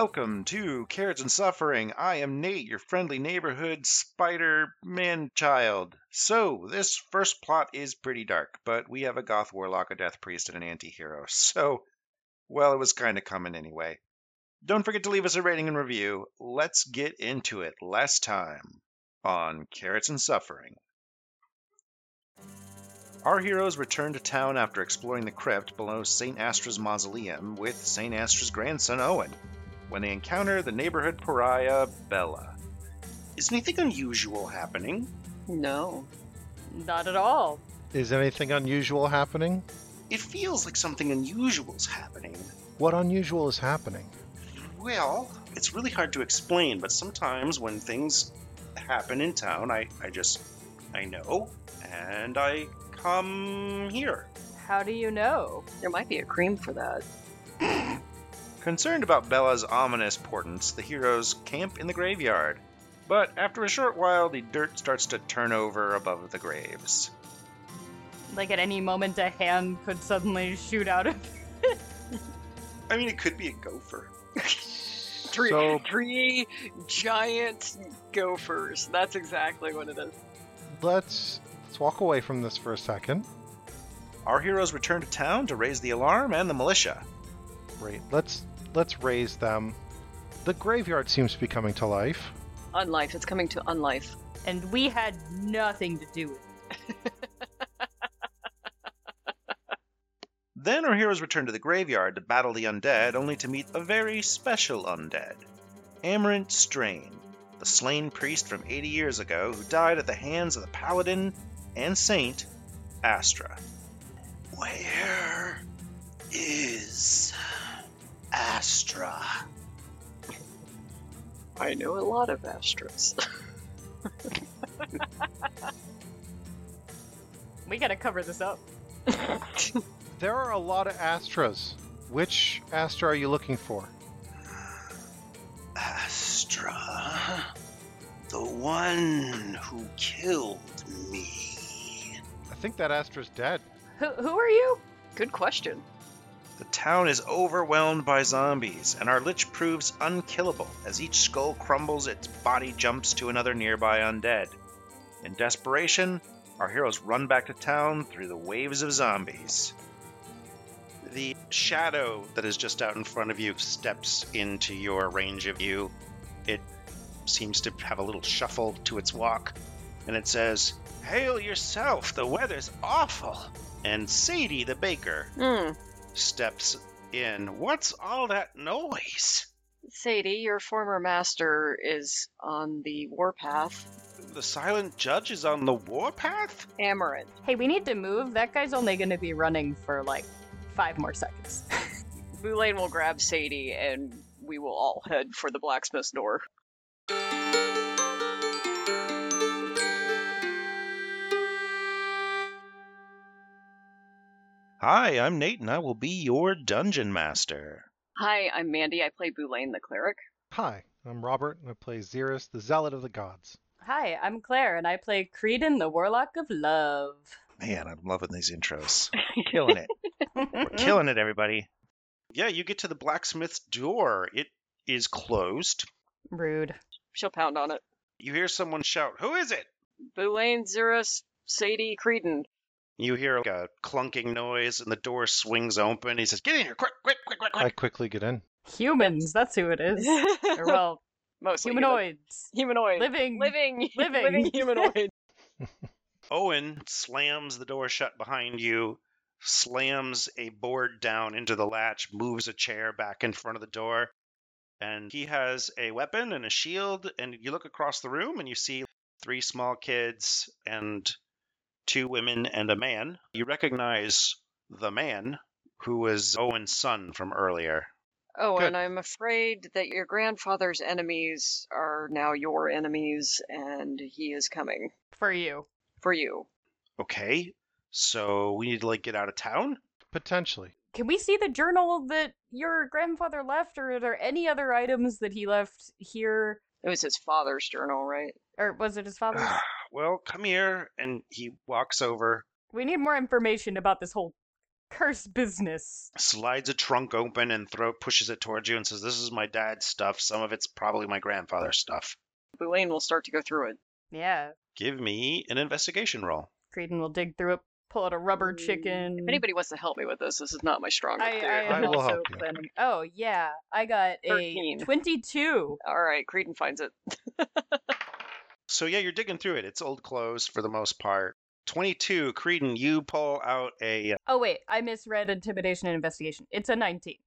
Welcome to Carrots and Suffering. I am Nate, your friendly neighborhood spider man child. So, this first plot is pretty dark, but we have a goth warlock, a death priest, and an anti hero. So, well, it was kind of coming anyway. Don't forget to leave us a rating and review. Let's get into it. Last time on Carrots and Suffering. Our heroes return to town after exploring the crypt below St. Astra's mausoleum with St. Astra's grandson Owen, when they encounter the neighborhood pariah Bella. Is anything unusual happening? No. Not at all. Is anything unusual happening? It feels like something unusual is happening. What unusual is happening? Well, it's really hard to explain, but sometimes when things happen in town, I, I just, I know, and I come here. How do you know? There might be a cream for that. Concerned about Bella's ominous portents, the heroes camp in the graveyard. But after a short while, the dirt starts to turn over above the graves. Like at any moment, a hand could suddenly shoot out of. it. I mean, it could be a gopher. Three, So- three giant gophers. That's exactly what it is. Let's let's walk away from this for a second. Our heroes return to town to raise the alarm and the militia. Right. Let's let's raise them. The graveyard seems to be coming to life. Unlife. It's coming to unlife. And we had nothing to do with it. Then our heroes return to the graveyard to battle the undead, only to meet a very special undead Amarant Strain, the slain priest from 80 years ago who died at the hands of the paladin and saint Astra. Where is Astra? I know a lot of Astras. We gotta cover this up. There are a lot of Astras. Which Astra are you looking for? Astra. The one who killed me. I think that Astra's dead. Who, who are you? Good question. The town is overwhelmed by zombies, and our lich proves unkillable as each skull crumbles, its body jumps to another nearby undead. In desperation, our heroes run back to town through the waves of zombies. The shadow that is just out in front of you steps into your range of view. It seems to have a little shuffle to its walk, and it says, Hail yourself, the weather's awful. And Sadie the baker Hmm. Steps in. What's all that noise? Sadie, your former master is on the warpath. The silent judge is on the warpath? Amaranth. Hey, we need to move. That guy's only gonna be running for like five more seconds. Boulain will grab Sadie and we will all head for the blacksmith's door. Hi, I'm Nate, and I will be your dungeon master. Hi, I'm Mandy. I play Boulain the cleric. Hi, I'm Robert, and I play Xeris, the Zealot of the Gods. Hi, I'm Claire, and I play Creedon, the Warlock of Love. Man, I'm loving these intros. Killing it. We're killing it, everybody. Yeah, you get to the blacksmith's door. It is closed. Rude. She'll pound on it. You hear someone shout, Who is it? Boulain, Xerus, Sadie, Creedon. You hear like a clunking noise, and the door swings open. He says, Get in here, quick, quick, quick, quick, I quick. quickly get in. Humans, that's who it is. or well, Mostly human- humanoids. Humanoid. Living. Living. Living. Living humanoid. Owen slams the door shut behind you, slams a board down into the latch, moves a chair back in front of the door, and he has a weapon and a shield. And you look across the room and you see three small kids and two women and a man. You recognize the man who was Owen's son from earlier. Oh, Good. and I'm afraid that your grandfather's enemies are now your enemies, and he is coming For you. for you. Okay, so we need to like get out of town. Potentially. Can we see the journal that your grandfather left, or are there any other items that he left here? It was his father's journal, right? Or was it his father's? well, come here, and he walks over we need more information about this whole curse business. Slides a trunk open and throw pushes it towards you and says, "This is my dad's stuff. Some of it's probably my grandfather's stuff. Boulain will start to go through it. Yeah. Give me an investigation roll." Creedon will dig through it, pull out a rubber mm, chicken. If anybody wants to help me with this, this is not my strongest I, area. I I will also help you. planning. Oh yeah, I got a twenty-two. All right, Creedon finds it. So yeah, you're digging through it. It's old clothes for the most part. 22, Creedon, you pull out a uh Oh wait, I misread intimidation and investigation. It's a nineteen.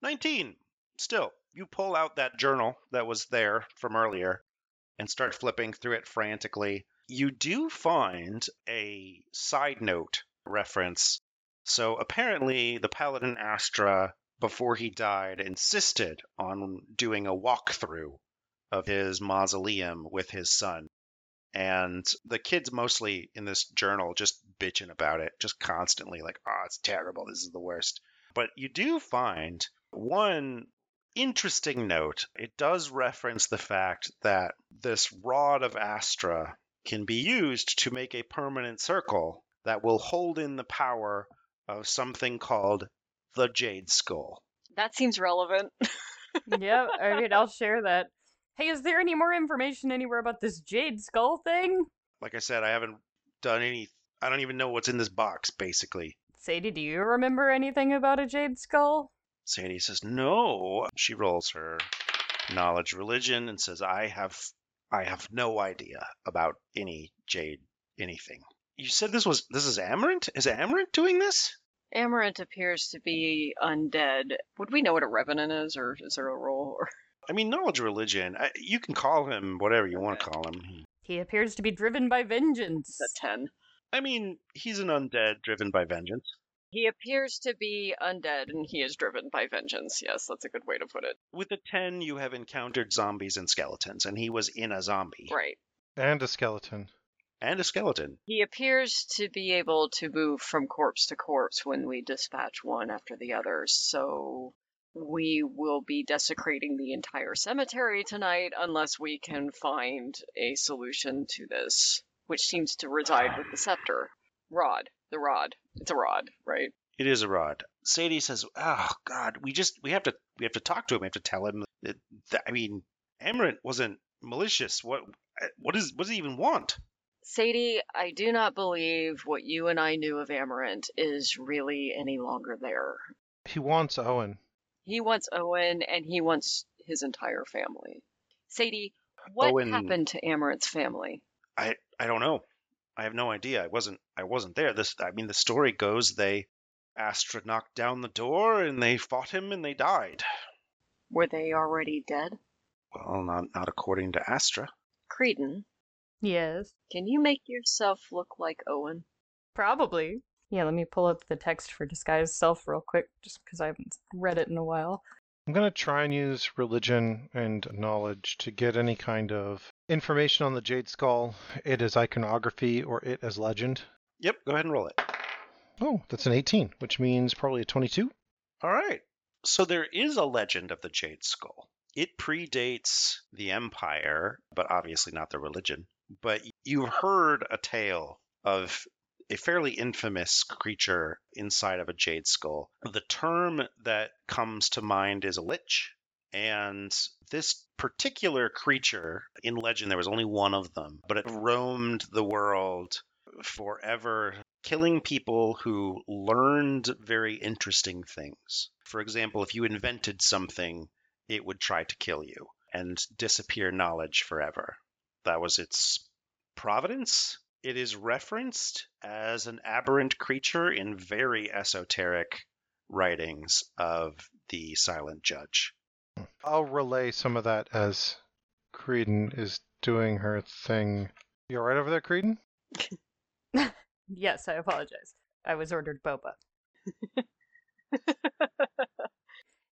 19. Still, you pull out that journal that was there from earlier and start flipping through it frantically. You do find a side note reference. So apparently, the Paladin Astra, before he died, insisted on doing a walkthrough of his mausoleum with his son. And the kids mostly in this journal just bitching about it, just constantly like, oh, it's terrible. This is the worst. But you do find one interesting note. It does reference the fact that this rod of Astra can be used to make a permanent circle that will hold in the power of something called the Jade Skull. That seems relevant. yeah, I mean, I'll share that. Hey, is there any more information anywhere about this jade skull thing? Like I said, I haven't done any. I don't even know what's in this box, basically. Sadie, do you remember anything about a jade skull? Sadie says, No. She rolls her knowledge religion and says, I have I have no idea about any jade anything. You said this was this is Amarant? Is Amarant doing this? Amarant appears to be undead. Would we know what a revenant is, or is there a role? Or I mean, knowledge religion. I, you can call him whatever you want to call him. He appears to be driven by vengeance. is that ten? I mean, he's an undead driven by vengeance. He appears to be undead, and he is driven by vengeance. Yes, that's a good way to put it. With a 10, you have encountered zombies and skeletons, and he was in a zombie Right. And a skeleton. and a skeleton. He appears to be able to move from corpse to corpse when we dispatch one after the other, so we will be desecrating the entire cemetery tonight unless we can find a solution to this, which seems to reside with the scepter. Rod. The rod. It's a rod, right? It is a rod. Sadie says, "Oh God, we just we have to we have to talk to him. We have to tell him that, that I mean, Amarant wasn't malicious. What what is what does he even want? Sadie, I do not believe what you and I knew of Amarant is really any longer there. He wants Owen. He wants Owen and he wants his entire family. Sadie, what Owen- happened to Amaranth's family? I I don't know. I have no idea. I wasn't I wasn't there. This I mean, the story goes they Astra knocked down the door and they fought him and they died. Were they already dead? Well, not not according to Astra. Creedon, Yes. can you make yourself look like Owen? Probably. Yeah, let me pull up the text for disguise self real quick, just because I haven't read it in a while. I'm going to try and use religion and knowledge to get any kind of information on the Jade Skull, it as iconography or it as legend. Yep, go ahead and roll it. Oh, that's an 18, which means probably a 22. All right. So there is a legend of the Jade Skull. It predates the Empire, but obviously not the religion. But you've heard a tale of a fairly infamous creature inside of a Jade Skull. The term that comes to mind is a lich. And this particular creature in legend, there was only one of them, but it roamed the world forever, killing people who learned very interesting things. For example, if you invented something, it would try to kill you and disappear knowledge forever. That was its providence. It is referenced as an aberrant creature in very esoteric writings of the Silent Judge. I'll relay some of that as Creedon is doing her thing. You alright over there, Creedon? Yes, I apologize. I was ordered boba.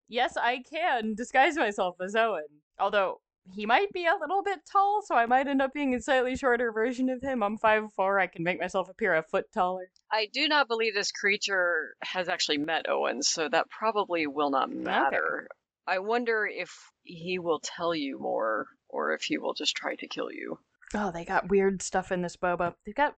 yes, I can disguise myself as Owen. Although he might be a little bit tall, so I might end up being a slightly shorter version of him. I'm 5'4, I can make myself appear a foot taller. I do not believe this creature has actually met Owen, so that probably will not matter. I wonder if he will tell you more, or if he will just try to kill you. Oh, they got weird stuff in this boba. They've got.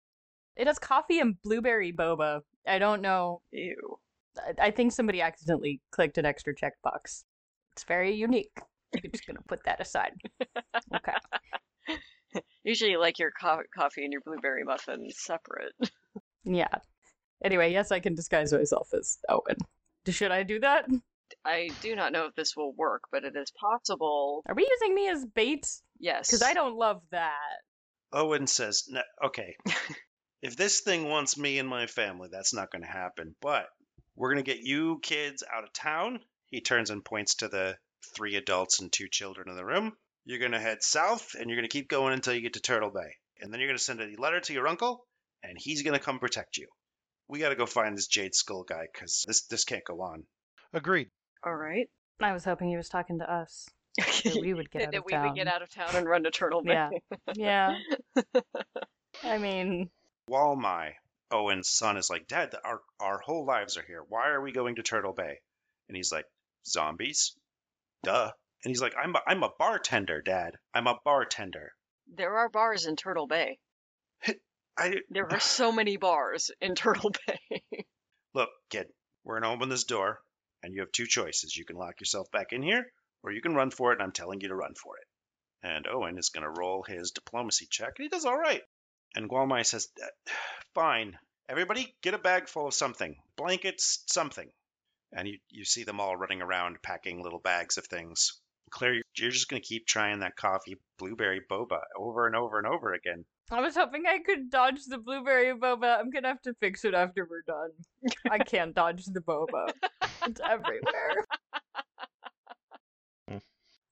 It has coffee and blueberry boba. I don't know. Ew. I- I think somebody accidentally clicked an extra checkbox. It's very unique. I'm just gonna put that aside. Okay. Usually, you like your co- coffee and your blueberry muffin separate. Yeah. Anyway, yes, I can disguise myself as Owen. Should I do that? I do not know if this will work, but it is possible. Are we using me as bait? Yes. Because I don't love that. Owen says, "No, okay, if this thing wants me and my family, that's not going to happen. But we're going to get you kids out of town. He turns and points to the three adults and two children in the room. You're going to head south and you're going to keep going until you get to Turtle Bay. And then you're going to send a letter to your uncle and he's going to come protect you. We got to go find this Jade Skull guy because this, this can't go on. Agreed. All right. I was hoping he was talking to us. That we would get that out that of we town. would get out of town and run to Turtle Bay. Yeah. Yeah. I mean, Walmai, Owen's son, is like, Dad, our, our whole lives are here. Why are we going to Turtle Bay? And he's like, Zombies? Duh. And he's like, I'm a, I'm a bartender, Dad. I'm a bartender. There are bars in Turtle Bay. I There are so many bars in Turtle Bay. look, kid. We're gonna open this door, and you have two choices. You can lock yourself back in here, or you can run for it. And I'm telling you to run for it. And Owen is gonna roll his diplomacy check, and he does all right. And Gualmai says, "Uh, "Fine, everybody, get a bag full of something, blankets, something." And you you see them all running around packing little bags of things. Claire, you're just gonna keep trying that coffee blueberry boba over and over and over again. I was hoping I could dodge the blueberry boba. I'm gonna have to fix it after we're done. I can't dodge the boba. It's everywhere.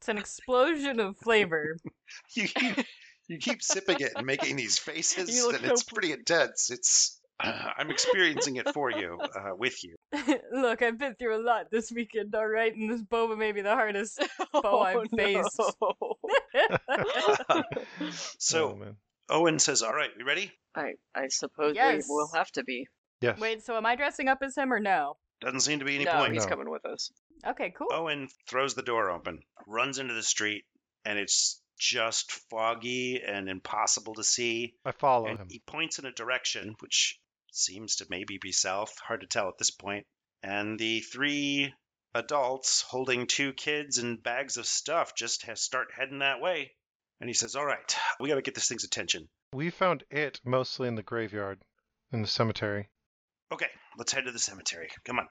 It's an explosion of flavor. you keep, you keep sipping it and making these faces, You look and it's pretty intense. It's I'm experiencing it for you, uh, with you. Look, I've been through a lot this weekend, alright, and this boba may be the hardest Bow I've Oh, faced. no. So Oh, man. Owen says, "All right, we ready?" I I suppose Yes. we will have to be. Yes. Wait, so am I dressing up as him or no? Doesn't seem to be any no, point. he's No. coming with us. Okay, cool. Owen throws the door open, runs into the street, and it's just foggy and impossible to see. I follow And him. he points in a direction which seems to maybe be south, hard to tell at this point. And the three adults holding two kids and bags of stuff just ha- start heading that way. And he says, "All right, we got to get this thing's attention. We found it mostly in the graveyard, in the cemetery. Okay, let's head to the cemetery. Come on."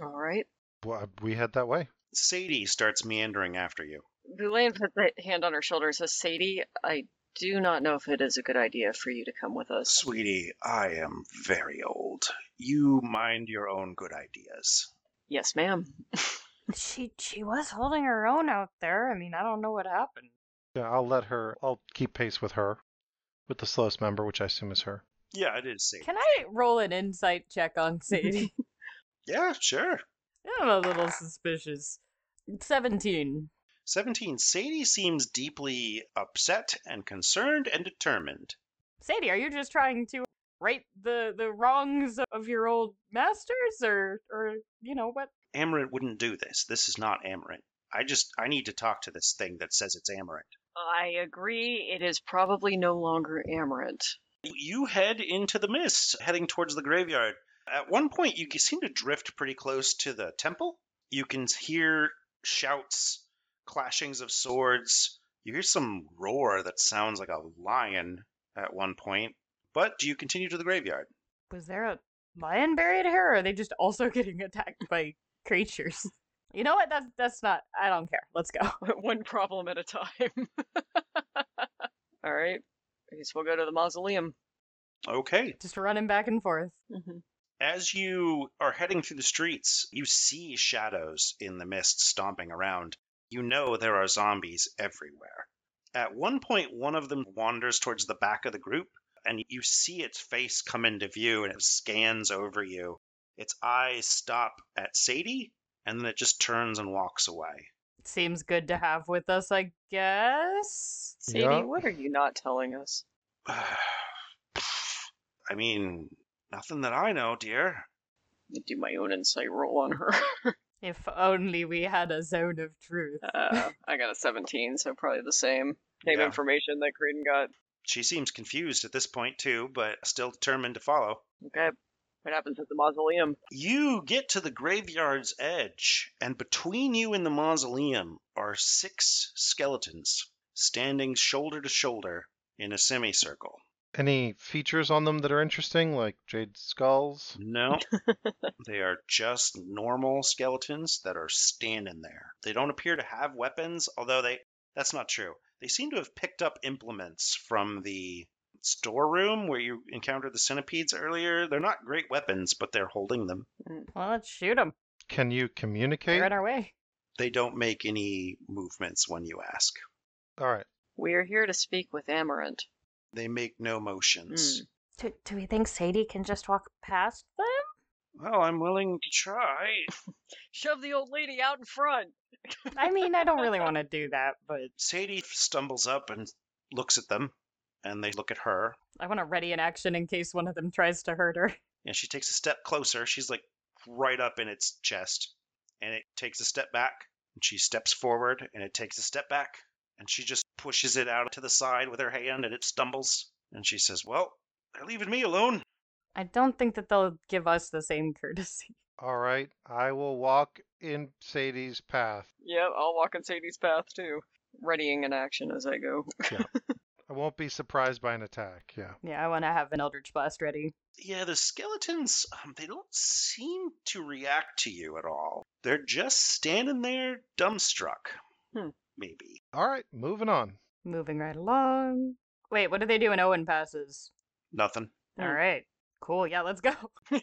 All right. Well, we head that way. Sadie starts meandering after you. Boulain puts a hand on her shoulder and says, Sadie, I do not know if it is a good idea for you to come with us. Sweetie, I am very old. You mind your own good ideas. Yes, ma'am. She she was holding her own out there. I mean, I don't know what happened. Yeah, I'll let her. I'll keep pace with her, with the slowest member, which I assume is her. Yeah, it is Sadie. Can I roll an insight check on Sadie? Yeah, sure. I'm a little suspicious. 17. 17. Sadie seems deeply upset and concerned and determined. Sadie, are you just trying to right the the wrongs of your old masters or or you know what? Amarant wouldn't do this. This is not Amarant. I just, I need to talk to this thing that says it's Amarant. I agree. It is probably no longer Amarant. You head into the mist, heading towards the graveyard. At one point, you seem to drift pretty close to the temple. You can hear shouts, clashings of swords. You hear some roar that sounds like a lion at one point. But do you continue to the graveyard? Was there a lion buried here or are they just also getting attacked by creatures? You know what? That's that's not I don't care. Let's go. One problem at a time. All right. I guess we'll go to the mausoleum. Okay. Just running back and forth. hmm As you are heading through the streets, you see shadows in the mist stomping around. You know there are zombies everywhere. At one point, one of them wanders towards the back of the group, and you see its face come into view and it scans over you. Its eyes stop at Sadie, and then it just turns and walks away. Seems good to have with us, I guess. Sadie, Yeah. what are you not telling us? I mean, nothing that I know, dear. I do my own insight roll on her. If only we had a zone of truth. Uh, I got a 17, so probably the same. Same Yeah. information that Creedon got. She seems confused at this point, too, but still determined to follow. Okay. What happens at the mausoleum? You get to the graveyard's edge, and between you and the mausoleum are six skeletons standing shoulder to shoulder in a semicircle. Any features on them that are interesting, like jade skulls? No, they are just normal skeletons that are standing there. They don't appear to have weapons, although they that's not true. They seem to have picked up implements from the storeroom where you encountered the centipedes earlier. They're not great weapons, but they're holding them. Well, let's shoot them. Can you communicate? They're in our way. They don't make any movements when you ask. All right. We're here to speak with Amarant. They make no motions. Mm. Do, do we think Sadie can just walk past them? Well, I'm willing to try. Shove the old lady out in front. I mean, I don't really want to do that, but Sadie stumbles up and looks at them, and they look at her. I want to ready an action in case one of them tries to hurt her. And she takes a step closer. She's like right up in its chest. And it takes a step back. And she steps forward, and it takes a step back. And she just pushes it out to the side with her hand, and it stumbles. And she says, Well, they're leaving me alone. I don't think that they'll give us the same courtesy. All right. I will walk in Sadie's path. Yep, I'll walk in Sadie's path too. Readying an action as I go. yeah. I won't be surprised by an attack. Yeah. Yeah, I want to have an Eldritch Blast ready. Yeah, the skeletons, um, they don't seem to react to you at all. They're just standing there, dumbstruck. Hmm. Maybe. All right. Moving on. Moving right along. Wait, what do they do when Owen passes? Nothing. All mm. right. Cool. Yeah, let's go.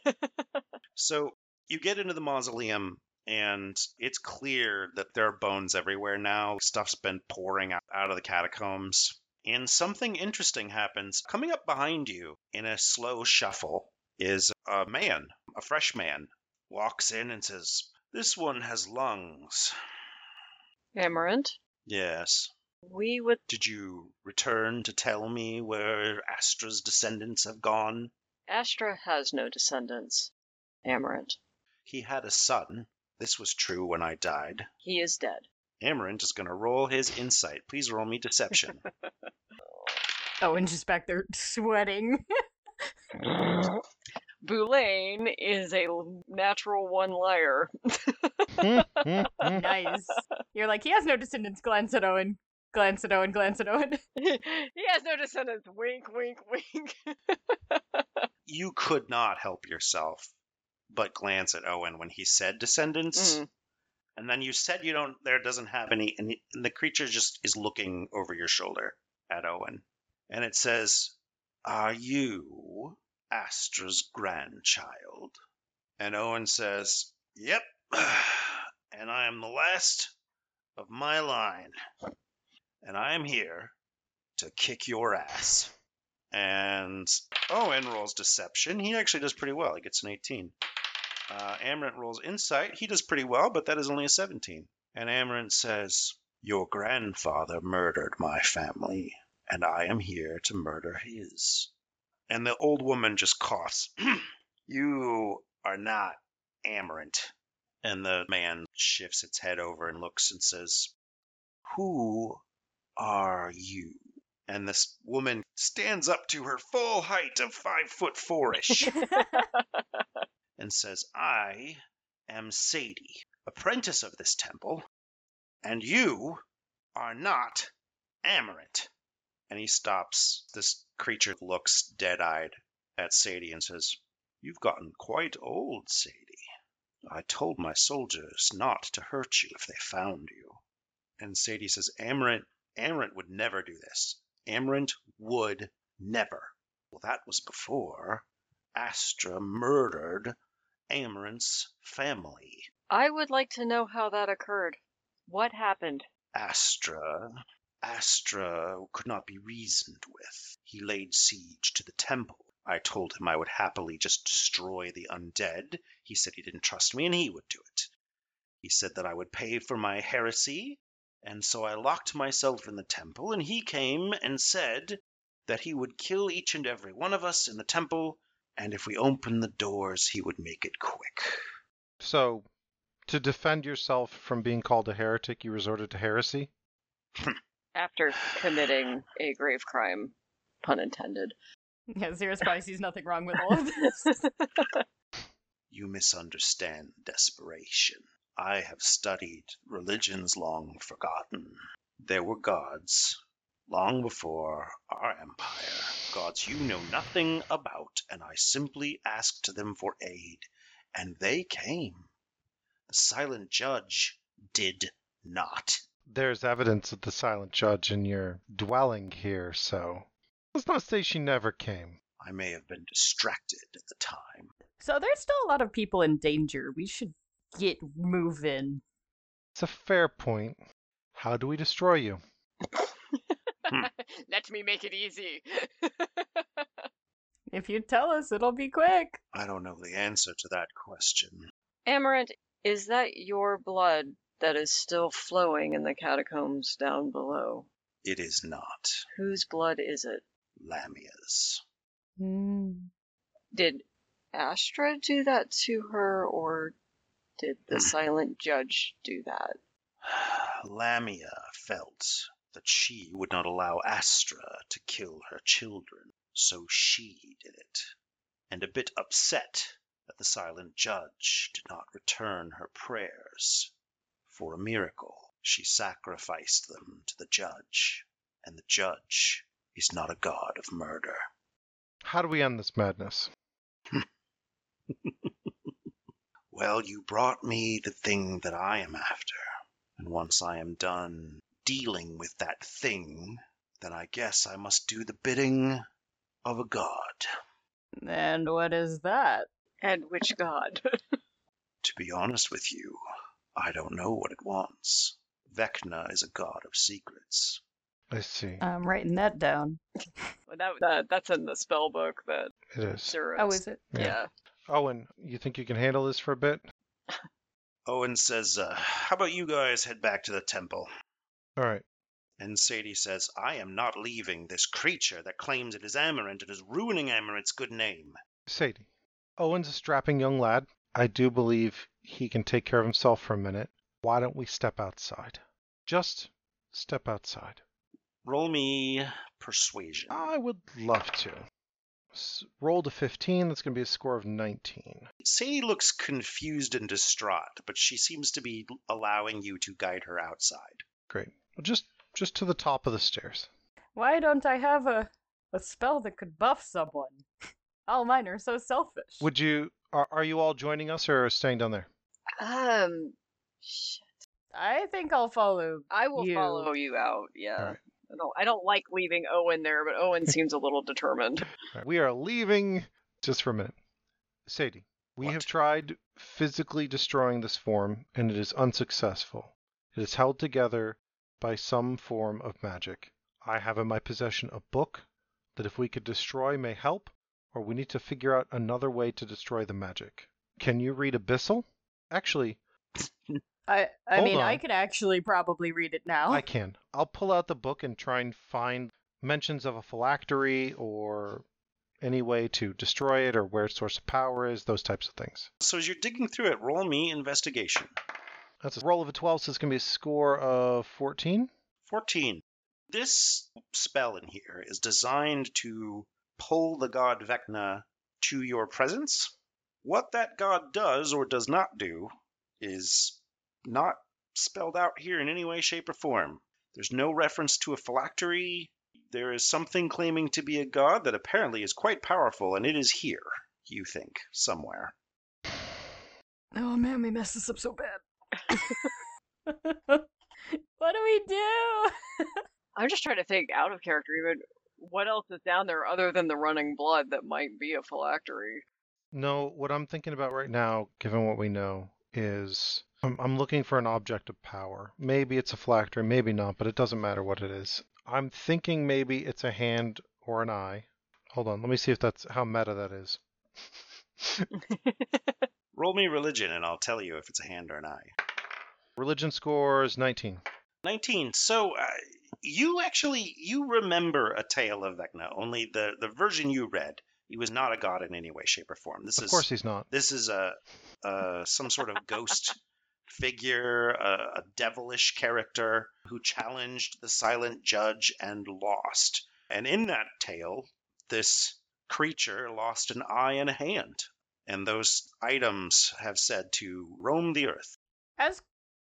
So you get into the mausoleum, and it's clear that there are bones everywhere now. Stuff's been pouring out, out of the catacombs. And something interesting happens. Coming up behind you in a slow shuffle is a man, a fresh man, walks in and says, This one has lungs. Amarant, Yes. we would. Did you return to tell me where Astra's descendants have gone? Astra has no descendants. Amarant, He had a son. This was true when I died. he is dead. Amarant is going to roll his insight. Please roll me deception. Oh, Owen's just back there sweating. Boulain is a natural one liar. Nice. You're like, he has no descendants. Glance at Owen. Glance at Owen. Glance at Owen. he has no descendants. Wink, wink, wink. you could not help yourself but glance at Owen when he said descendants. Mm. And then you said you don't, there doesn't have any, and, he, and the creature just is looking over your shoulder at Owen. And it says, Are you Astra's grandchild? And Owen says, Yep. And I am the last of my line. And I am here to kick your ass. And Owen rolls deception. He actually does pretty well. He gets an 18. Uh, Amarant rolls insight. He does pretty well, but that is only a 17. And Amarant says, Your grandfather murdered my family, and I am here to murder his. And the old woman just coughs. you are not Amarant. And the man shifts its head over and looks and says, Who are you? And this woman stands up to her full height of five foot four-ish and says, I am Sadie, apprentice of this temple, and you are not Amarant. And he stops. This creature looks dead eyed at Sadie and says, You've gotten quite old, Sadie. I told my soldiers not to hurt you if they found you. And Sadie says, Amarant, Amarant would never do this. Amarant would never. Well, that was before Astra murdered Amarant's family. I would like to know how that occurred. What happened? Astra, Astra could not be reasoned with. He laid siege to the temple. I told him I would happily just destroy the undead. He said he didn't trust me and he would do it. He said that I would pay for my heresy, and so I locked myself in the temple, and he came and said that he would kill each and every one of us in the temple, and if we opened the doors, he would make it quick. So, to defend yourself from being called a heretic, you resorted to heresy? After committing a grave crime, pun intended. Yeah, Zero probably sees nothing wrong with all of this. You misunderstand desperation. I have studied religions long forgotten. There were gods long before our empire, gods you know nothing about, and I simply asked them for aid, and they came. The silent judge did not. There's evidence of the silent judge in your dwelling here, so let's not say she never came. I may have been distracted at the time. so there's still a lot of people in danger. We should get moving. It's a fair point. How do we destroy you? Hmm. Let me make it easy. If you tell us, it'll be quick. I don't know the answer to that question. Amaranth, is that your blood that is still flowing in the catacombs down below? It is not Whose blood is it? Lamia's. Hmm. Did Astra do that to her, or did the hmm. silent judge do that? Lamia felt that she would not allow Astra to kill her children, so she did it. And a bit upset that the silent judge did not return her prayers. For a miracle, she sacrificed them to the judge, and the judge is not a god of murder. How do we end this madness? Well, you brought me the thing that I am after, and once I am done dealing with that thing, then I guess I must do the bidding of a god. And what is that? And which god? To be honest with you, I don't know what it wants. Vecna is a god of secrets. I see. I'm writing that down. Well, that, that that's in the spell book that It is. Xeris. Oh, is it? Yeah. Yeah. Owen, you think you can handle this for a bit? Owen says, uh, How about you guys head back to the temple? All right. And Sadie says, I am not leaving this creature that claims it is Amaranth and is ruining Amaranth's good name. Sadie. Owen's a strapping young lad. I do believe he can take care of himself for a minute. Why don't we step outside? Just step outside. Roll me persuasion. I would love to. S- roll to 15. That's going to be a score of 19. Sadie looks confused and distraught, but she seems to be allowing you to guide her outside. Great. Well, just just to the top of the stairs. Why don't I have a a spell that could buff someone? All mine are so selfish. Would you? Are, are you all joining us or staying down there? Um, shit. I think I'll follow. I will You. follow you out. Yeah. Alright. I don't. I don't like leaving Owen there, but Owen seems a little determined. All right, We are leaving just for a minute. Sadie, we What? have tried physically destroying this form, and it is unsuccessful. It is held together by some form of magic. I have in my possession a book that, if we could destroy, may help, or we need to figure out another way to destroy the magic. Can you read Abyssal? Actually, I I Hold mean, I could actually probably read it now. I can. I'll pull out the book and try and find mentions of a phylactery or any way to destroy it or where its source of power is, those types of things. So as you're digging through it, roll me investigation. That's a roll of a 12, so it's going to be a score of 14. 14. This spell in here is designed to pull the god Vecna to your presence. What that god does or does not do is not spelled out here in any way, shape, or form. There's no reference to a phylactery. There is something claiming to be a god that apparently is quite powerful, and it is here, you think, somewhere. Oh man, we messed this up so bad. what do we do? I'm just trying to think out of character, even what else is down there other than the running blood that might be a phylactery. No, what I'm thinking about right now, given what we know, is I'm, I'm looking for an object of power. Maybe it's a phylactery, maybe not, but it doesn't matter what it is. I'm thinking maybe it's a hand or an eye. Hold on, let me see if that's how meta that is. Roll me religion, and I'll tell you if it's a hand or an eye. Religion score is 19. 19. So uh, you actually you remember a tale of Vecna, only the the version you read, he was not a god in any way, shape, or form. This Of is course he's not. this is a, a some sort of ghost figure, a, a devilish character who challenged the silent judge and lost. And in that tale, this creature lost an eye and a hand, and those items have said to roam the earth. As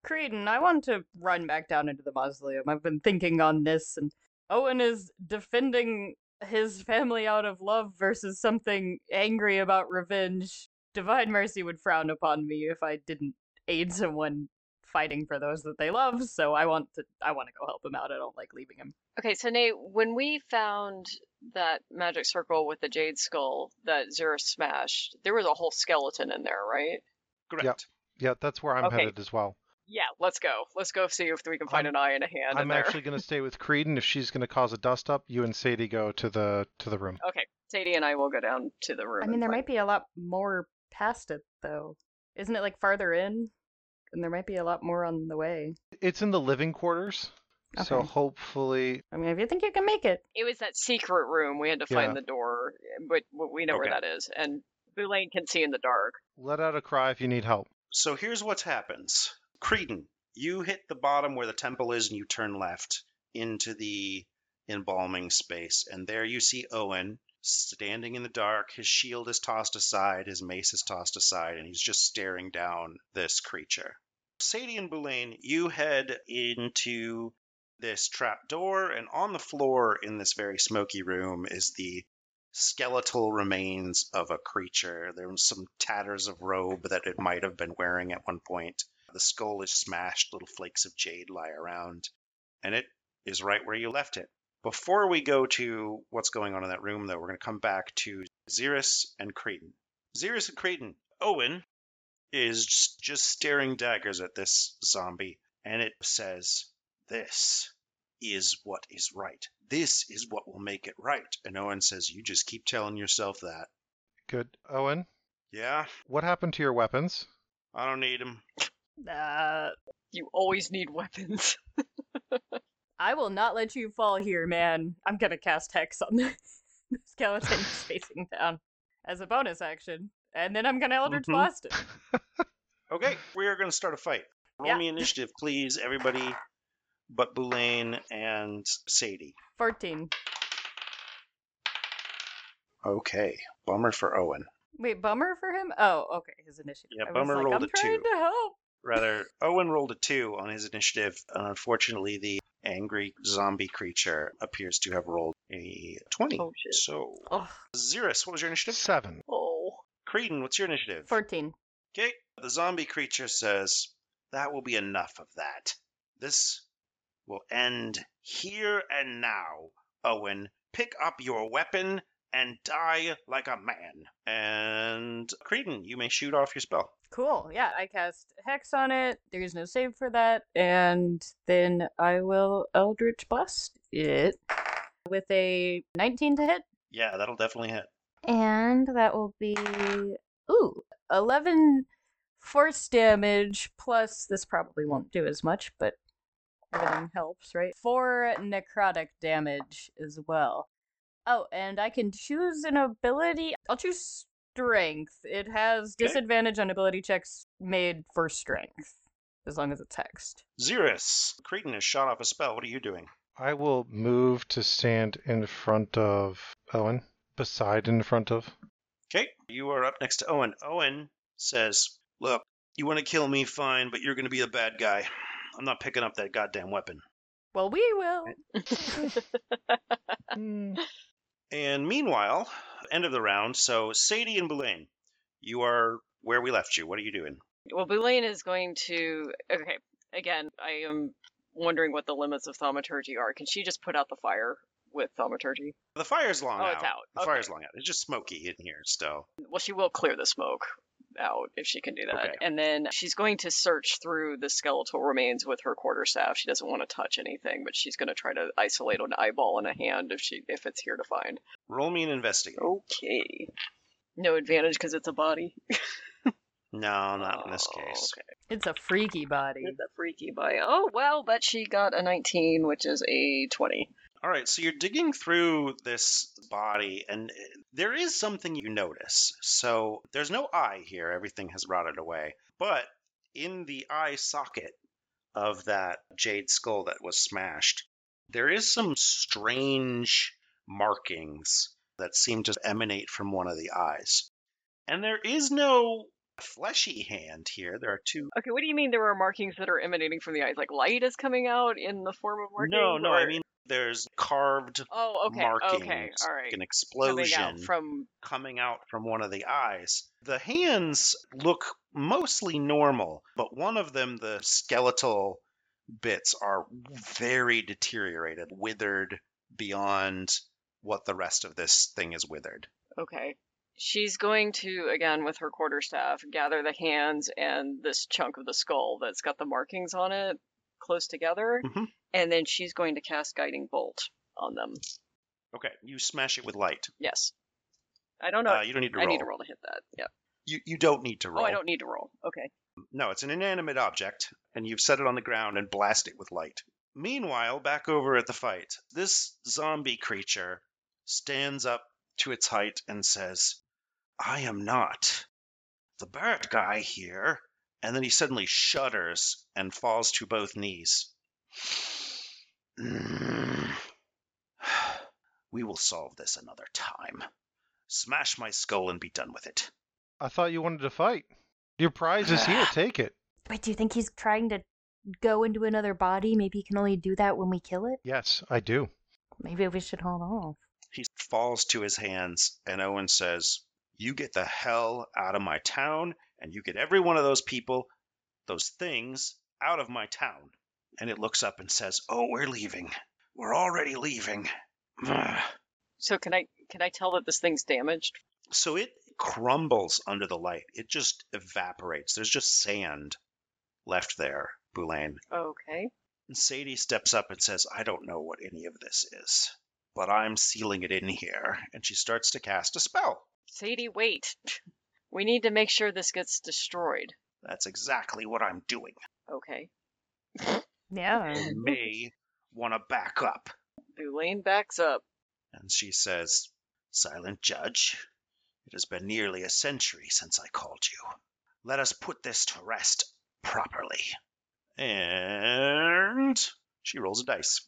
Creedon, I want to run back down into the mausoleum. I've been thinking on this, and Owen is defending his family out of love versus something angry about revenge. Divine Mercy would frown upon me if I didn't aid someone fighting for those that they love, so I want to I want to go help him out. I don't like leaving him. Okay, so Nate, when we found that magic circle with the jade skull that Zerus smashed, there was a whole skeleton in there, right? Correct. Yeah, that's where I'm Okay. headed as well. Yeah, let's go. Let's go see if we can find I'm- an eye and a hand I'm there. actually going to stay with Creedon. If she's going to cause a dust up, you and Sadie go to the to the room. Okay, Sadie and I will go down to the room. I mean, there find- might be a lot more past it though. Isn't it like farther in? And there might be a lot more on the way. It's in the living quarters, so hopefully I mean, if you think you can make it, It was that secret room. We had to find Yeah. the door, but we know where that is. And Boulain can see in the dark. let out a cry if you need help. So here's what happens. Creedon, you hit the bottom where the temple is and you turn left into the embalming space. And there you see Owen standing in the dark. His shield is tossed aside, his mace is tossed aside, and he's just staring down this creature. Sadie and Boulain, you head into this trap door, and on the floor in this very smoky room is the skeletal remains of a creature. There was some tatters of robe that it might have been wearing at one point. The skull is smashed, little flakes of jade lie around, and it is right where you left it. Before we go to what's going on in that room, though, we're going to come back to Xerus and Creedon. Xerus and Creedon, Owen is just, just staring daggers at this zombie, and it says, This is what is right. This is what will make it right. And Owen says, You just keep telling yourself that. Good. Owen, Yeah, what happened to your weapons? I don't need them. Uh, You always need weapons. I will not let you fall here, man. I'm gonna cast Hex on the the skeleton facing down as a bonus action, and then I'm gonna Eldritch Mhm. Blast it. Okay, we are going to start a fight. Roll Yeah. me initiative, please, everybody but Boulain and Sadie. 14. Okay, bummer for Owen. Wait, bummer for him? Oh, okay, his initiative. Yeah, I was Bummer like, rolled I'm a trying two. to help. Rather, Owen rolled a two on his initiative, and unfortunately, the angry zombie creature appears to have rolled a 20. Oh, shit. So, Oh, Xerus, what was your initiative? Seven. Oh. Creedon, what's your initiative? 14. Okay, the zombie creature says, That will be enough of that. This will end here and now. Owen, pick up your weapon and die like a man. And Creedon, you may shoot off your spell. Cool. Yeah, I cast Hex on it. There's no save for that. And then I will Eldritch Blast it with a 19 to hit. Yeah, that'll definitely hit. And that will be. Ooh, 11 force damage, plus this probably won't do as much, but everything helps, right? Four necrotic damage as well. Oh, and I can choose an ability. I'll choose strength. It has Okay. disadvantage on ability checks made for strength, as long as it's hexed. Xerus, Creedon has shot off a spell. What are you doing? I will move to stand in front of Owen, beside in front of. Okay, you are up next to Owen. Owen says, Look, you want to kill me, fine, but you're going to be a bad guy. I'm not picking up that goddamn weapon. Well, we will. Hmm. And meanwhile, end of the round. So Sadie and Boulain, you are where we left you. What are you doing? Well, Boulain is going to. Okay, again, I am wondering what the limits of thaumaturgy are. Can she just put out the fire with thaumaturgy? The fire's long out. Oh, out. it's out. The Okay. fire's long out. It's just smoky in here still. Well, she will clear the smoke out if she can do that. Okay. And then she's going to search through the skeletal remains with her quarterstaff. She doesn't want to touch anything, but she's going to try to isolate an eyeball and a hand if she if it's here to find. Roll me an investigate. Okay. No advantage because it's a body. No, not in this Oh, case. Okay. It's a freaky body. It's a freaky body. Oh well, but she got a 19, which is a 20. All right, so you're digging through this body, and uh, there is something you notice. So there's no eye here, everything has rotted away. But in the eye socket of that jade skull that was smashed, there is some strange markings that seem to emanate from one of the eyes. And there is no fleshy hand here. There are two. Okay, what do you mean there are markings that are emanating from the eyes? Like light is coming out in the form of markings? No, no, I mean there's carved Oh, okay, markings, okay, all right. like an Coming explosion out from coming out from one of the eyes. The hands look mostly normal, but one of them, the skeletal bits, are very deteriorated, withered beyond what the rest of this thing is withered. Okay. She's going to, again, with her quarterstaff, gather the hands and this chunk of the skull that's got the markings on it close together, Mhm. and then she's going to cast Guiding Bolt on them. Okay, you smash it with light. Yes. I don't know. Uh, you don't need to roll. I roll. need to roll to hit that. Yeah. You, you don't need to roll. Oh, I don't need to roll. Okay. No, it's an inanimate object, and you've set it on the ground and blast it with light. Meanwhile, back over at the fight, this zombie creature stands up to its height and says, I am not the bird guy here. And then he suddenly shudders and falls to both knees. "Mm. We will solve this another time. Smash my skull and be done with it. I thought you wanted to fight. Your prize is here. Take it. Wait, do you think he's trying to go into another body? Maybe he can only do that when we kill it? Yes, I do. Maybe we should hold off. He falls to his hands, and Owen says, You get the hell out of my town, and you get every one of those people, those things, out of my town. And it looks up and says, Oh, we're leaving. We're already leaving. So can I can I tell that this thing's damaged? So it crumbles under the light. It just evaporates. There's just sand left there, Boulain. Okay. And Sadie steps up and says, I don't know what any of this is, but I'm sealing it in here. And she starts to cast a spell. Sadie, wait. We need to make sure this gets destroyed. That's exactly what I'm doing. Okay. Yeah. You may want to back up. Boulain backs up. And she says, Silent Judge, it has been nearly a century since I called you. Let us put this to rest properly. And she rolls a dice.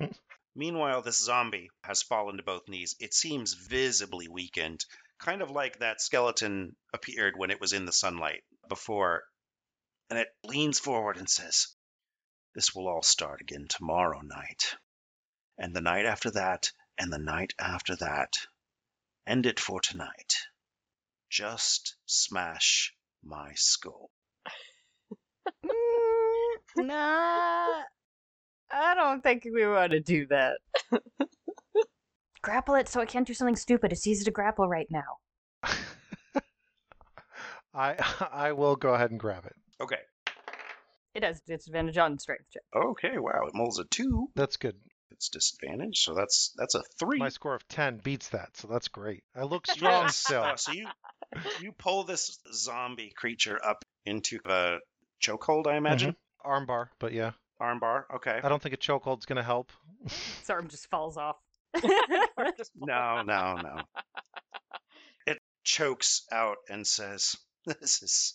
Meanwhile, this zombie has fallen to both knees. It seems visibly weakened, kind of like that skeleton appeared when it was in the sunlight before. And it leans forward and says, This will all start again tomorrow night. And the night after that, and the night after that. End it for tonight. Just smash my skull. Nah. I don't think we want to do that. grapple it so I can't do something stupid. It's easy to grapple right now. I I will go ahead and grab it. Okay. It has disadvantage on strength check. Okay, wow, it rolls a two. That's good. It's disadvantage, so that's that's a three. My score of ten beats that, so that's great. I look strong Yes. still. Uh, so you you pull this zombie creature up into a chokehold, I imagine. Armbar, but yeah, Armbar. Okay. I don't think a chokehold's gonna help. His arm just falls off. No, no, no. It chokes out and says, "This is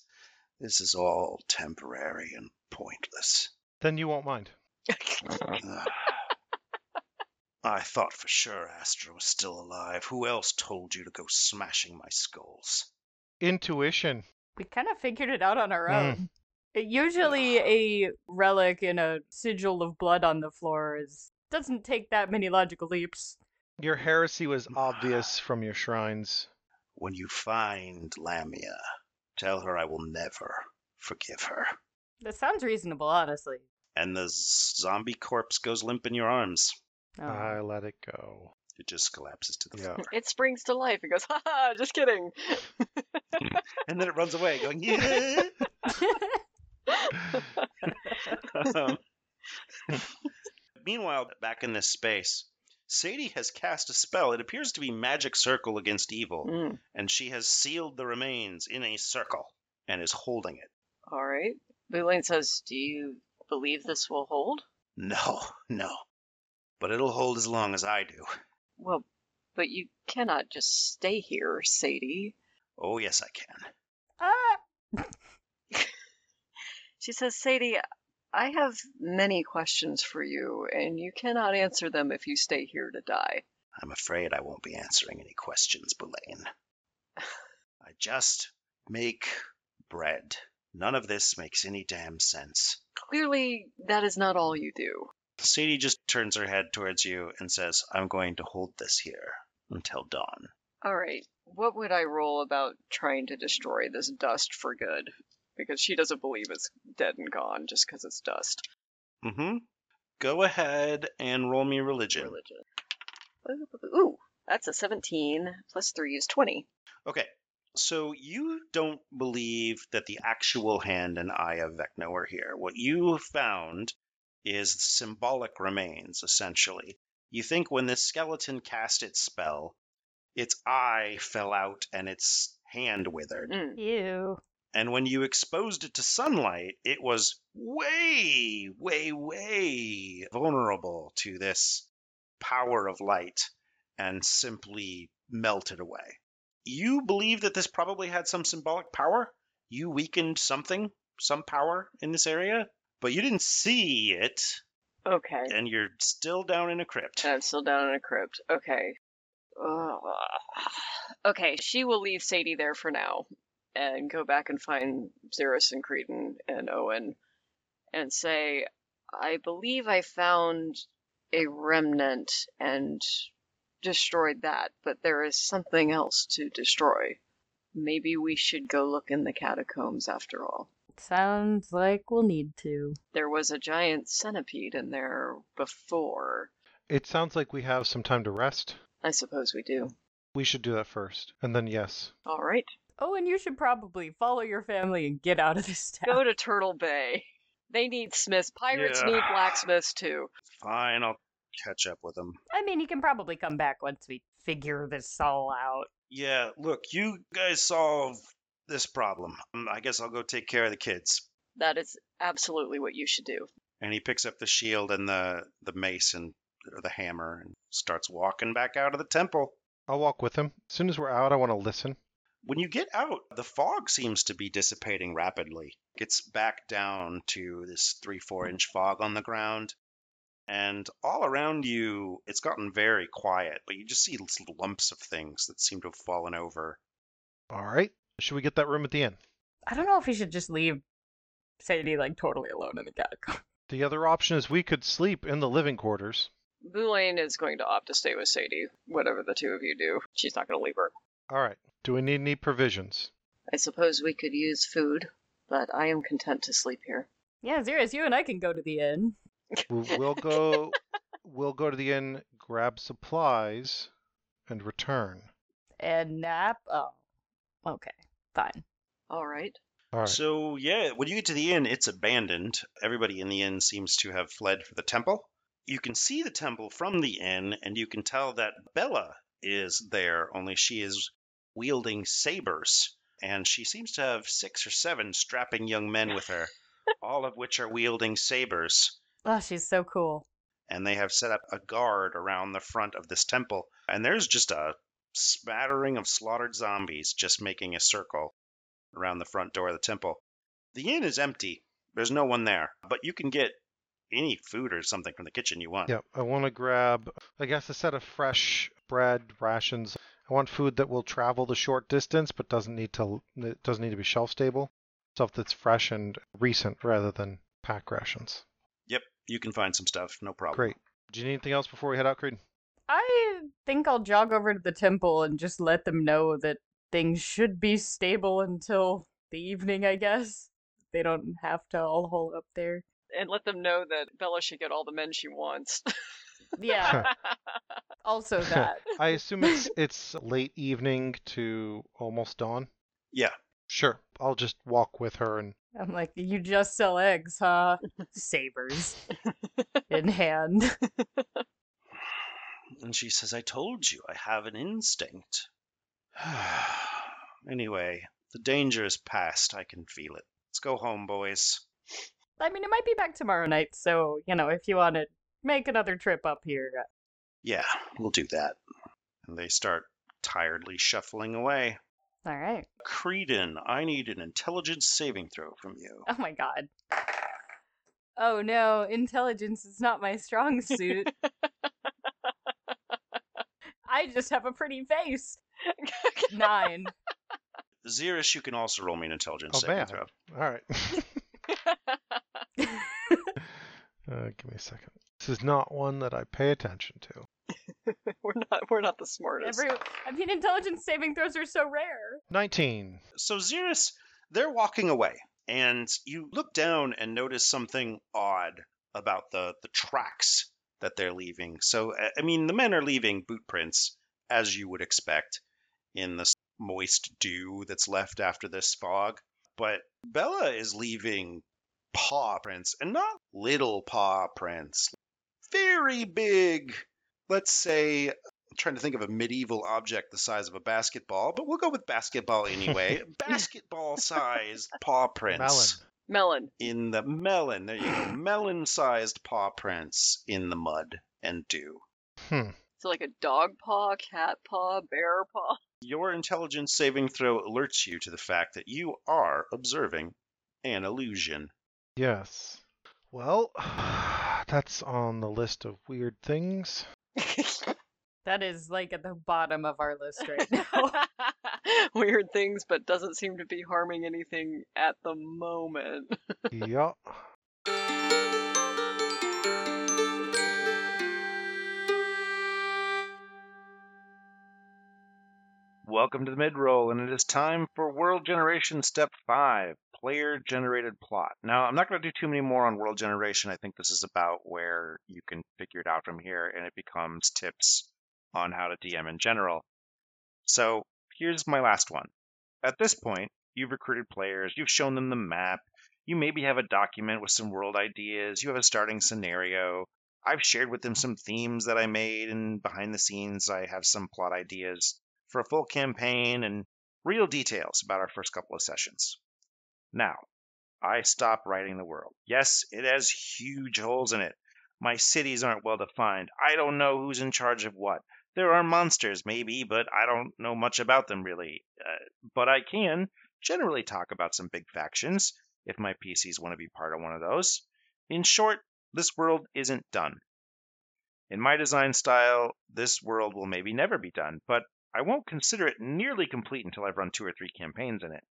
this is all temporary and pointless." then you won't mind. I thought for sure Astra was still alive. Who else told you to go smashing my skulls? Intuition. we kind of figured it out on our Mm. own. It- usually, a relic in a sigil of blood on the floor is doesn't take that many logical leaps. Your heresy was obvious from your shrines. When you find Lamia, tell her I will never forgive her. That sounds reasonable, honestly. And the zombie corpse goes limp in your arms. Oh. I let it go. It just collapses to the Yeah. floor. It springs to life. It goes, ha ha, just kidding. And then it runs away, going, yeah. Um, Meanwhile, back in this space, Sadie has cast a spell. It appears to be magic circle against evil, Mm, and she has sealed the remains in a circle and is holding it. all right. Boulain says, Do you believe this will hold? No, no. But it'll hold as long as I do. Well, but you cannot just stay here, Sadie. Oh, yes, I can. ah! She says, Sadie, I have many questions for you, and you cannot answer them if you stay here to die. I'm afraid I won't be answering any questions, Boulain. I just make bread. None of this makes any damn sense. Clearly, that is not all you do. Sadie just turns her head towards you and says, I'm going to hold this here until dawn. All right, what would I roll about trying to destroy this dust for good? Because she doesn't believe it's dead and gone just because it's dust. Mm-hmm. Go ahead and roll me religion. Religion. Ooh, that's a 17 plus 3 is 20. Okay, so you don't believe that the actual hand and eye of Vecna were here. What you found is symbolic remains, essentially. You think when this skeleton cast its spell, its eye fell out and its hand withered. Mm. Ew. And when you exposed it to sunlight, it was way, way, way vulnerable to this power of light and simply melted away. You believe that this probably had some symbolic power? You weakened something, some power in this area, but you didn't see it, Okay. and you're still down in a crypt. And I'm still down in a crypt. Okay. Ugh. okay, she will leave Sadie there for now and go back and find Xeris and Creedon and Owen and say, I believe I found a remnant and destroyed that, but there is something else to destroy. Maybe we should go look in the catacombs after all. Sounds like we'll need to. There was a giant centipede in there before. It sounds like we have some time to rest. I suppose we do. We should do that first. And then, yes. All right. Oh, and you should probably follow your family and get out of this town. Go to Turtle Bay. They need smiths. Pirates Yeah. need blacksmiths too. Fine, I'll catch up with them. I mean, you can probably come back once we figure this all out. Yeah, look, you guys solve this problem. Um, I guess I'll go take care of the kids. That is absolutely what you should do. And he picks up the shield and the, the mace and or the hammer and starts walking back out of the temple. I'll walk with him. As soon as we're out, I want to listen. When you get out, the fog seems to be dissipating rapidly. Gets back down to this three, four inch fog on the ground. And all around you, it's gotten very quiet, but you just see little lumps of things that seem to have fallen over. All right. Should we get that room at the inn? I don't know if we should just leave Sadie like totally alone in the catacomb. The other option is we could sleep in the living quarters. Boulain is going to opt to stay with Sadie, whatever the two of you do. She's not going to leave her. All right. Do we need any provisions? I suppose we could use food, but I am content to sleep here. Yeah, Xeris, you and I can go to the inn. We'll, we'll go. We'll go to the inn, grab supplies, and return. And nap. Oh, okay, fine. All right. All right. So, yeah, when you get to the inn, it's abandoned. Everybody in the inn seems to have fled for the temple. You can see the temple from the inn, and you can tell that Bella is there, only she is wielding sabers. And she seems to have six or seven strapping young men with her, all of which are wielding sabers. Oh, she's so cool. And they have set up a guard around the front of this temple. And there's just a smattering of slaughtered zombies just making a circle around the front door of the temple. The inn is empty. There's no one there, but you can get any food or something from the kitchen you want. Yeah, I want to grab, I guess, a set of fresh bread rations. I want food that will travel the short distance, but doesn't need to doesn't need to be shelf stable. Stuff that's fresh and recent rather than pack rations. Yep, you can find some stuff, no problem. Great. Do you need anything else before we head out, Creed? I think I'll jog over to the temple and just let them know that things should be stable until the evening, I guess. They don't have to all hole up there. And let them know that Bella should get all the men she wants. Yeah, also that. I assume it's it's late evening to almost dawn. Yeah, Sure, I'll just walk with her and I'm like, you just sell eggs, huh? Sabers in hand. and she says, I told you, I have an instinct. anyway, the danger is past. I can feel it. Let's go home, boys. I mean, it might be back tomorrow night, so, you know, if you want to make another trip up here. Yeah, we'll do that. And they start tiredly shuffling away. All right. Creedon, I need an intelligence saving throw from you. Oh my god. Oh no, intelligence is not my strong suit. I just have a pretty face. Nine. Xeris, you can also roll me an intelligence Oh, saving man. throw. All right. Uh, give me a second. This is not one that I pay attention to. we're not we're not the smartest. Every, I mean, intelligence saving throws are so rare. 19. So Xeris, they're walking away, and you look down and notice something odd about the the tracks that they're leaving. So I- I mean, the men are leaving boot prints as you would expect in the moist dew that's left after this fog, but Bella is leaving paw prints, and not little paw prints, very big. Let's say I'm trying to think of a medieval object the size of a basketball, but we'll go with basketball anyway. basketball sized paw prints Melon. Melon. in the melon. There you go. melon sized paw prints in the mud and dew. Hmm. So like a dog paw, cat paw, bear paw. Your intelligence saving throw alerts you to the fact that you are observing an illusion. Yes. Well, that's on the list of weird things. That is like at the bottom of our list right now. Weird things, but doesn't seem to be harming anything at the moment. yeah. Welcome to the mid roll, and it is time for World Generation Step 5 Player Generated Plot. Now, I'm not going to do too many more on World Generation. I think this is about where you can figure it out from here, and it becomes tips on how to DM in general. So, here's my last one. At this point, you've recruited players, you've shown them the map, you maybe have a document with some world ideas, you have a starting scenario. I've shared with them some themes that I made, and behind the scenes, I have some plot ideas for a full campaign and real details about our first couple of sessions. Now, I stop writing the world. Yes, it has huge holes in it. My cities aren't well defined. I don't know who's in charge of what. There are monsters, maybe, but I don't know much about them really. Uh, but I can generally talk about some big factions if my PCs want to be part of one of those. In short, this world isn't done. In my design style, this world will maybe never be done, but I won't consider it nearly complete until I've run two or three campaigns in it.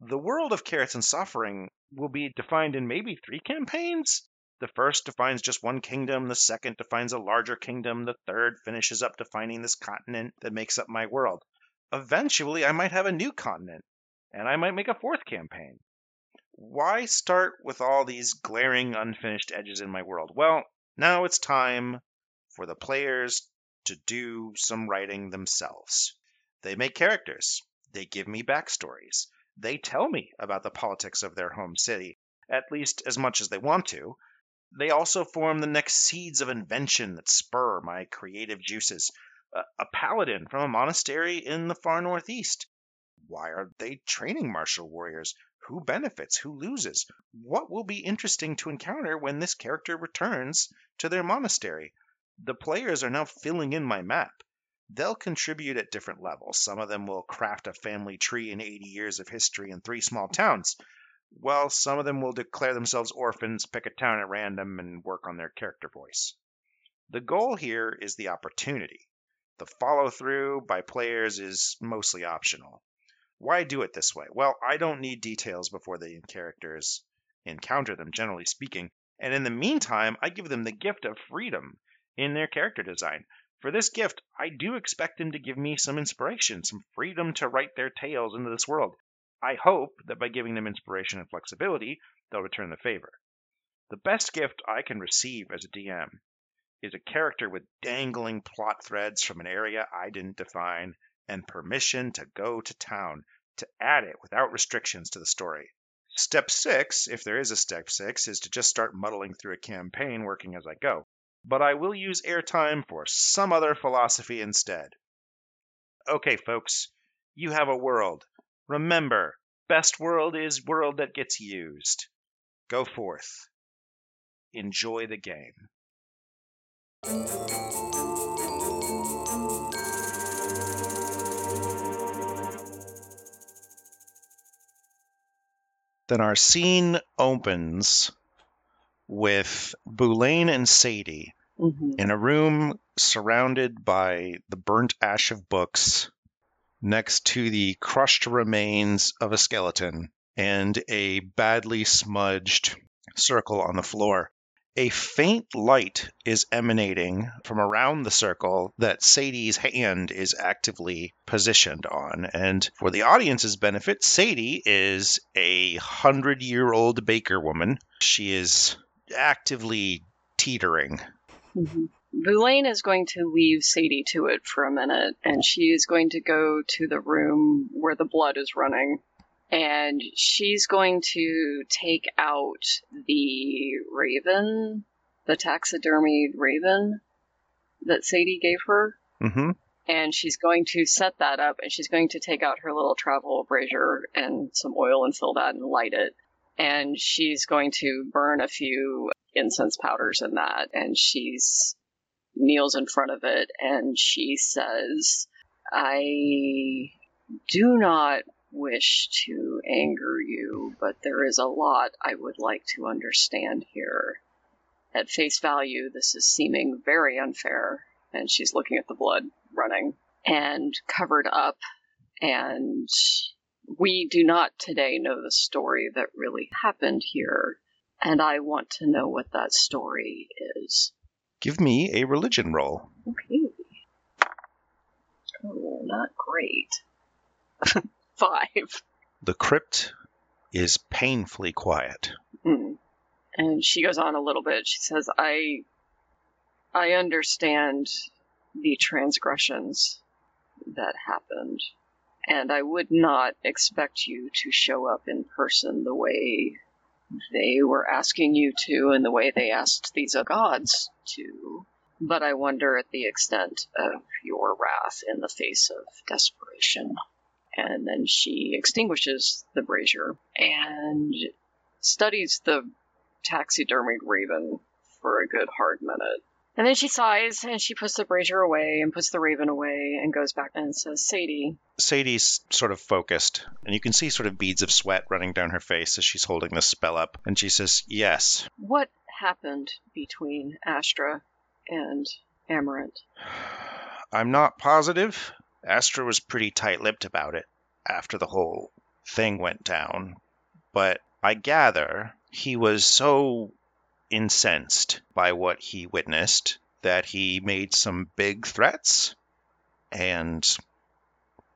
The world of Carrots and Suffering will be defined in maybe three campaigns. The first defines just one kingdom, the second defines a larger kingdom, the third finishes up defining this continent that makes up my world. Eventually, I might have a new continent, and I might make a fourth campaign. Why start with all these glaring unfinished edges in my world? Well, now it's time for the players to do some writing themselves. They make characters, they give me backstories, they tell me about the politics of their home city, at least as much as they want to. They also form the next seeds of invention that spur my creative juices. A, a paladin from a monastery in the far northeast. Why are they training martial warriors? Who benefits? Who loses? What will be interesting to encounter when this character returns to their monastery? The players are now filling in my map. They'll contribute at different levels. Some of them will craft a family tree in 80 years of history in three small towns, while some of them will declare themselves orphans, pick a town at random, and work on their character voice. The goal here is the opportunity. The follow through by players is mostly optional. Why do it this way? Well, I don't need details before the characters encounter them, generally speaking, and in the meantime, I give them the gift of freedom in their character design. For this gift, I do expect them to give me some inspiration, some freedom to write their tales into this world. I hope that by giving them inspiration and flexibility, they'll return the favor. The best gift I can receive as a DM is a character with dangling plot threads from an area I didn't define and permission to go to town to add it without restrictions to the story. Step six, if there is a step six, is to just start muddling through a campaign working as I go. But I will use airtime for some other philosophy instead. Okay, folks, you have a world. Remember, best world is world that gets used. Go forth. Enjoy the game. Then our scene opens with Boulain and Sadie hmm in a room surrounded by the burnt ash of books, next to the crushed remains of a skeleton and a badly smudged circle on the floor. A faint light is emanating from around the circle that Sadie's hand is actively positioned on. And for the audience's benefit, Sadie is a hundred year old baker woman. She is actively teetering hmm Boulain is going to leave Sadie to it for a minute, and she is going to go to the room where the blood is running. And she's going to take out the raven, the taxidermied raven that Sadie gave her. hmm And she's going to set that up, and she's going to take out her little travel brazier and some oil and fill that and light it. And she's going to burn a few incense powders in that, and she's kneels in front of it and she says, I do not wish to anger you, but there is a lot I would like to understand here. At face value, this is seeming very unfair, and she's looking at the blood running and covered up, and we do not today know the story that really happened here, and I want to know what that story is. Give me a religion roll. Okay. Oh, not great. Five. The crypt is painfully quiet. Mm. And she goes on a little bit. She says, I I understand the transgressions that happened, and I would not expect you to show up in person the way they were asking you to and the way they asked these gods to. But I wonder at the extent of your wrath in the face of desperation. And then she extinguishes the brazier and studies the taxidermied raven for a good hard minute. And then she sighs and she puts the brazier away and puts the raven away and goes back and says, Sadie, Sadie's sort of focused, and you can see sort of beads of sweat running down her face as she's holding this spell up. And she says, Yes. what happened between Astra and Amaranth? I'm not positive. Astra was pretty tight lipped about it after the whole thing went down. But I gather he was so incensed by what he witnessed that he made some big threats. And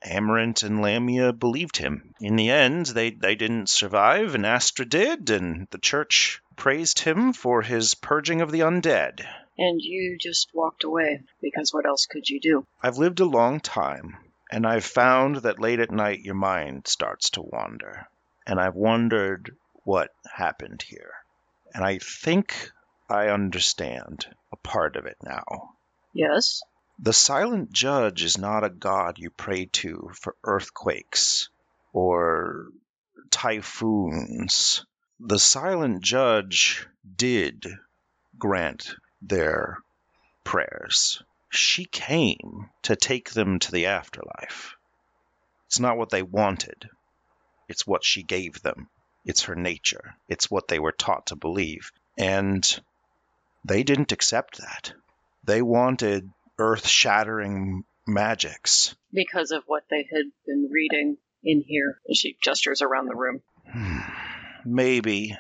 Amaranth and Lamia believed him. In the end, they, they didn't survive, and Astra did, and the church praised him for his purging of the undead. And you just walked away because what else could you do? I've lived a long time, and I've found that late at night your mind starts to wander. And I've wondered what happened here. And I think I understand a part of it now. Yes? The silent judge is not a god you pray to for earthquakes or typhoons. The silent judge did grant their prayers. She came to take them to the afterlife. It's not what they wanted, it's what she gave them. It's her nature, it's what they were taught to believe. And they didn't accept that. They wanted earth shattering magics. Because of what they had been reading in here. She gestures around the room. Hmm, Maybe.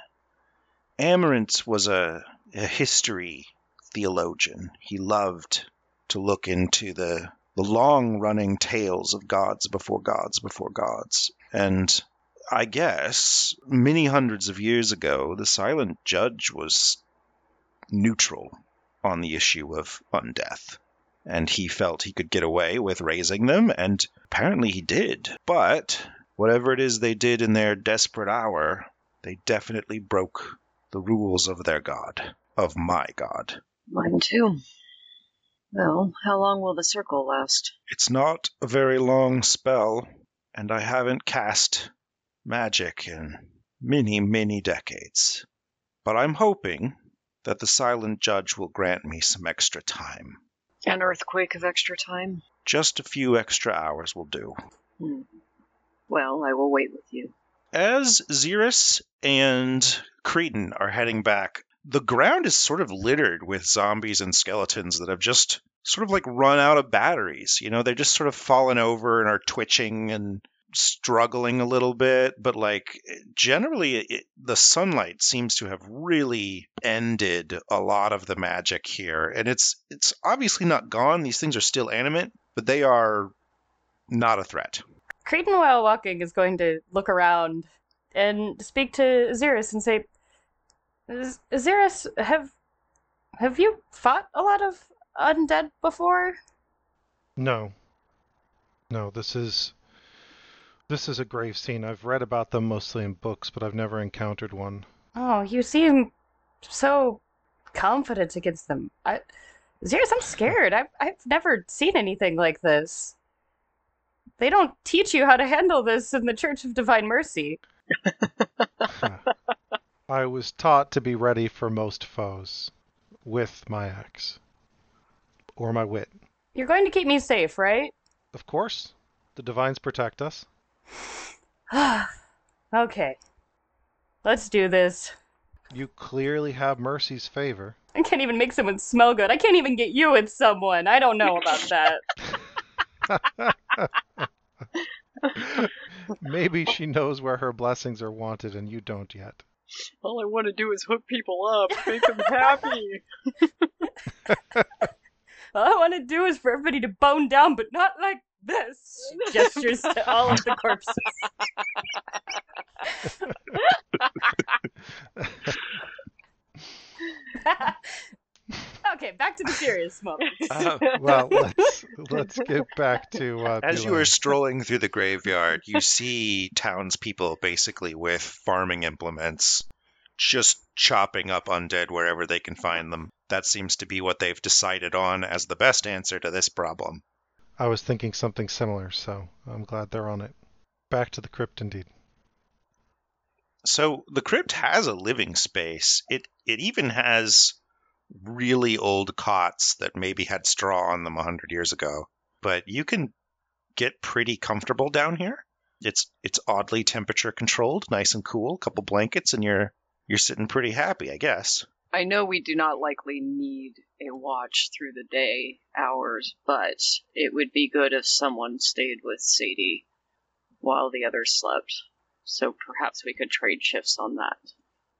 Amaranth was a, a history theologian. He loved to look into the, the long running tales of gods before gods before gods. And I guess many hundreds of years ago, the silent judge was neutral on the issue of undeath. And he felt he could get away with raising them, and apparently he did. But whatever it is they did in their desperate hour, they definitely broke the rules of their god, of my god. Mine too. Well, how long will the circle last? It's not a very long spell, and I haven't cast magic in many, many decades. But I'm hoping that the silent judge will grant me some extra time. An earthquake of extra time? Just a few extra hours will do. Hmm. Well, I will wait with you. As Xeris and Creedon are heading back, the ground is sort of littered with zombies and skeletons that have just sort of like run out of batteries. You know, they're just sort of fallen over and are twitching and struggling a little bit, but like generally it, the sunlight seems to have really ended a lot of the magic here. And it's it's obviously not gone. These things are still animate, but they are not a threat. Creedon, while walking, is going to look around and speak to Xeris and say, "Z- Xeris, have have you fought a lot of undead before? No. No, this is this is a grave scene. I've read about them mostly in books, but I've never encountered one. Oh, you seem so confident against them. I, I'm scared. I've I've never seen anything like this. They don't teach you how to handle this in the Church of Divine Mercy. I was taught to be ready for most foes with my axe or my wit. You're going to keep me safe, right? Of course, the divines protect us. okay. Let's do this. You clearly have Mercy's favor. I can't even make someone smell good. I can't even get you with someone. I don't know about that. Maybe she knows where her blessings are wanted and you don't yet. All I want to do is hook people up, make them happy. All I want to do is for everybody to bone down, but not like this. She gestures to all of the corpses. okay, back to the serious moment. Uh, Well, let's let's get back to uh, As you are strolling through the graveyard, you see townspeople basically with farming implements just chopping up undead wherever they can find them. That seems to be what they've decided on as the best answer to this problem. I was thinking something similar, so I'm glad they're on it. Back to the crypt, indeed. So the crypt has a living space. It it even has really old cots that maybe had straw on them a hundred years ago. But you can get pretty comfortable down here. It's it's oddly temperature controlled, nice and cool. A couple blankets, and you're you're sitting pretty happy, I guess. I know we do not likely need a watch through the day hours, but it would be good if someone stayed with Sadie while the others slept. So perhaps we could trade shifts on that.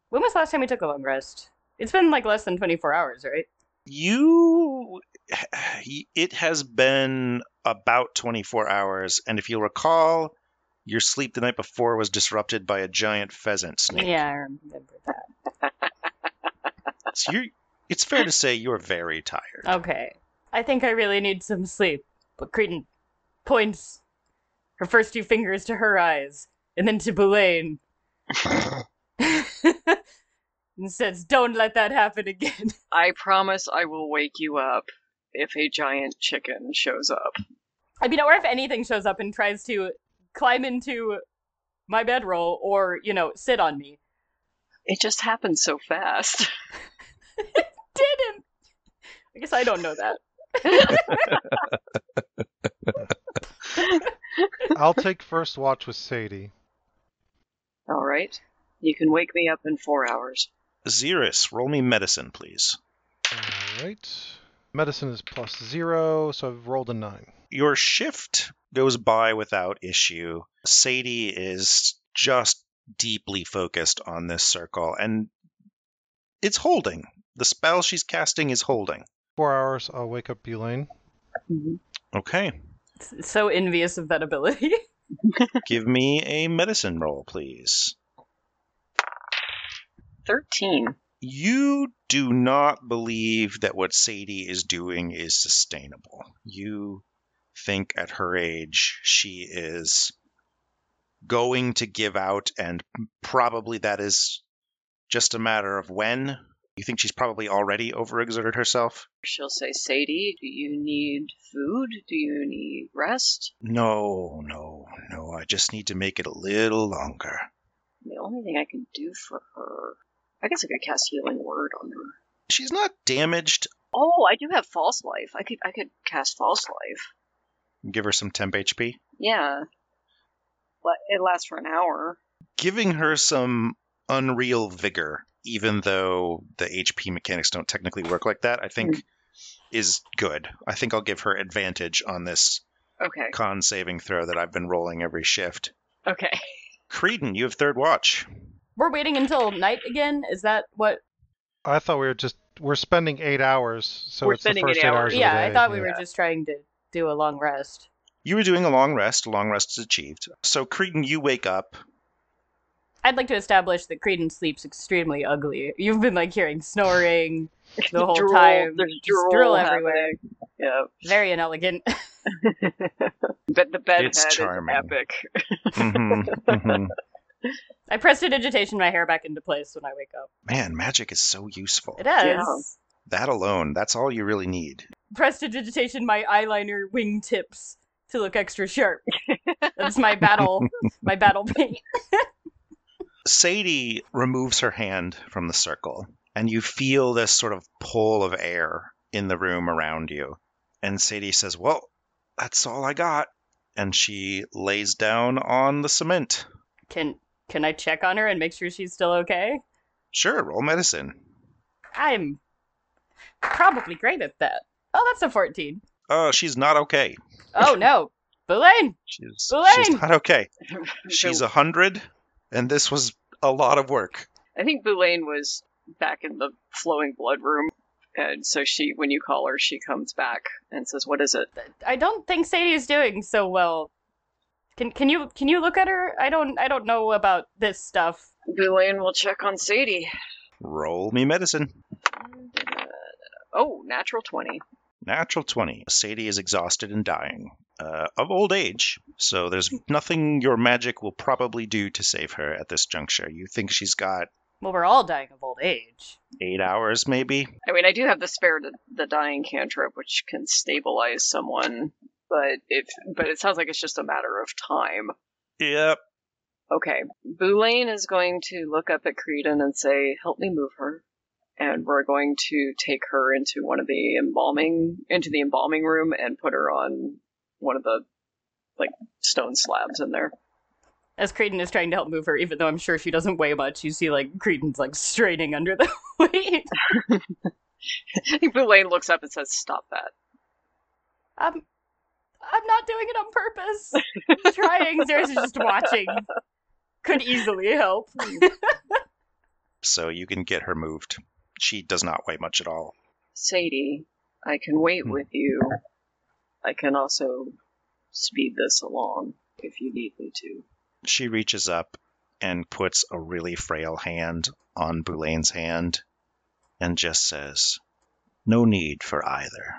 When was the last time we took a long rest? It's been like less than 24 hours, right? You, it has been about 24 hours, and if you'll recall, your sleep the night before was disrupted by a giant pheasant snake. Yeah, I remember that. So you're, it's fair to say you're very tired. Okay. I think I really need some sleep. But Creedon points her first two fingers to her eyes and then to Boulain and says, Don't let that happen again. I promise I will wake you up if a giant chicken shows up. I mean, or if anything shows up and tries to climb into my bedroll or, you know, sit on me. It just happens so fast. Didn't! I guess I don't know that. I'll take first watch with Sadie. All right. You can wake me up in four hours. Xeris, roll me medicine, please. All right. Medicine is plus zero, so I've rolled a nine. Your shift goes by without issue. Sadie is just deeply focused on this circle, and it's holding. The spell she's casting is holding. Four hours, I'll wake up Boulain. Mm-hmm. Okay. S- So envious of that ability. Give me a medicine roll, please. 13. You do not believe that what Sadie is doing is sustainable. You think at her age she is going to give out, and probably that is just a matter of when. You think she's probably already overexerted herself? She'll say, Sadie, do you need food? Do you need rest? No, no, no. I just need to make it a little longer. The only thing I can do for her. I guess I could cast Healing Word on her. She's not damaged. Oh, I do have False Life. I could I could cast False Life. Give her some temp HP. Yeah. But it lasts for an hour. giving her some unreal vigor even though the HP mechanics don't technically work like that, I think is good. I think I'll give her advantage on this Okay. con saving throw that I've been rolling every shift. Okay. Creedon, you have third watch. We're waiting until night again. Is that what? I thought we were just we're spending eight hours, so We're it's the spending first eight eight hours. hours. of the Yeah, I thought we yeah. were just trying to do a long rest. You were doing a long rest. A long rest is achieved. So Creedon, you wake up. I'd like to establish that Creedon sleeps extremely ugly. You've been like hearing snoring the whole Drool, time. There's Just drool, drool everywhere. Yeah. Very inelegant. but the bed It's charming. is epic. hmm hmm I prestidigitation my hair back into place when I wake up. Man, magic is so useful. It is. Yeah. That alone, that's all you really need. Prestidigitation my eyeliner wingtips to look extra sharp. That's my battle, my battle paint. Sadie removes her hand from the circle, and you feel this sort of pull of air in the room around you. And Sadie says, Well, that's all I got. And she lays down on the cement. Can can I check on her and make sure she's still okay? Sure, roll medicine. I'm probably great at that. Oh, that's a 14. Oh, she's not okay. Oh no. Boulain! She's, she's not okay. She's a hundred, and this was a lot of work. I think Boulain was back in the flowing blood room. And so she, when you call her, she comes back and says, "What is it?" I don't think Sadie's doing so well. Can can you can you look at her? I don't I don't know about this stuff. Boulain will check on Sadie. Roll me medicine. Oh, natural twenty. Natural 20. Sadie is exhausted and dying. Uh, of old age, so there's nothing your magic will probably do to save her at this juncture. You think she's got Well, we're all dying of old age. eight hours, maybe? I mean, I do have the spare the, the dying cantrip, which can stabilize someone, but if but it sounds like it's just a matter of time. Yep. Okay, Boulain is going to look up at Creedon and say, "Help me move her." And we're going to take her into one of the embalming into the embalming room and put her on one of the like stone slabs in there. As Creedon is trying to help move her, even though I'm sure she doesn't weigh much, you see like Creedon's like straining under the weight. Boulain looks up and says, "Stop that." I'm I'm not doing it on purpose. I'm trying. Zeus is just watching. Could easily help. So you can get her moved. She does not weigh much at all. Sadie, I can wait Hmm. with you. I can also speed this along if you need me to. She reaches up and puts a really frail hand on Boulain's hand and just says, No need for either.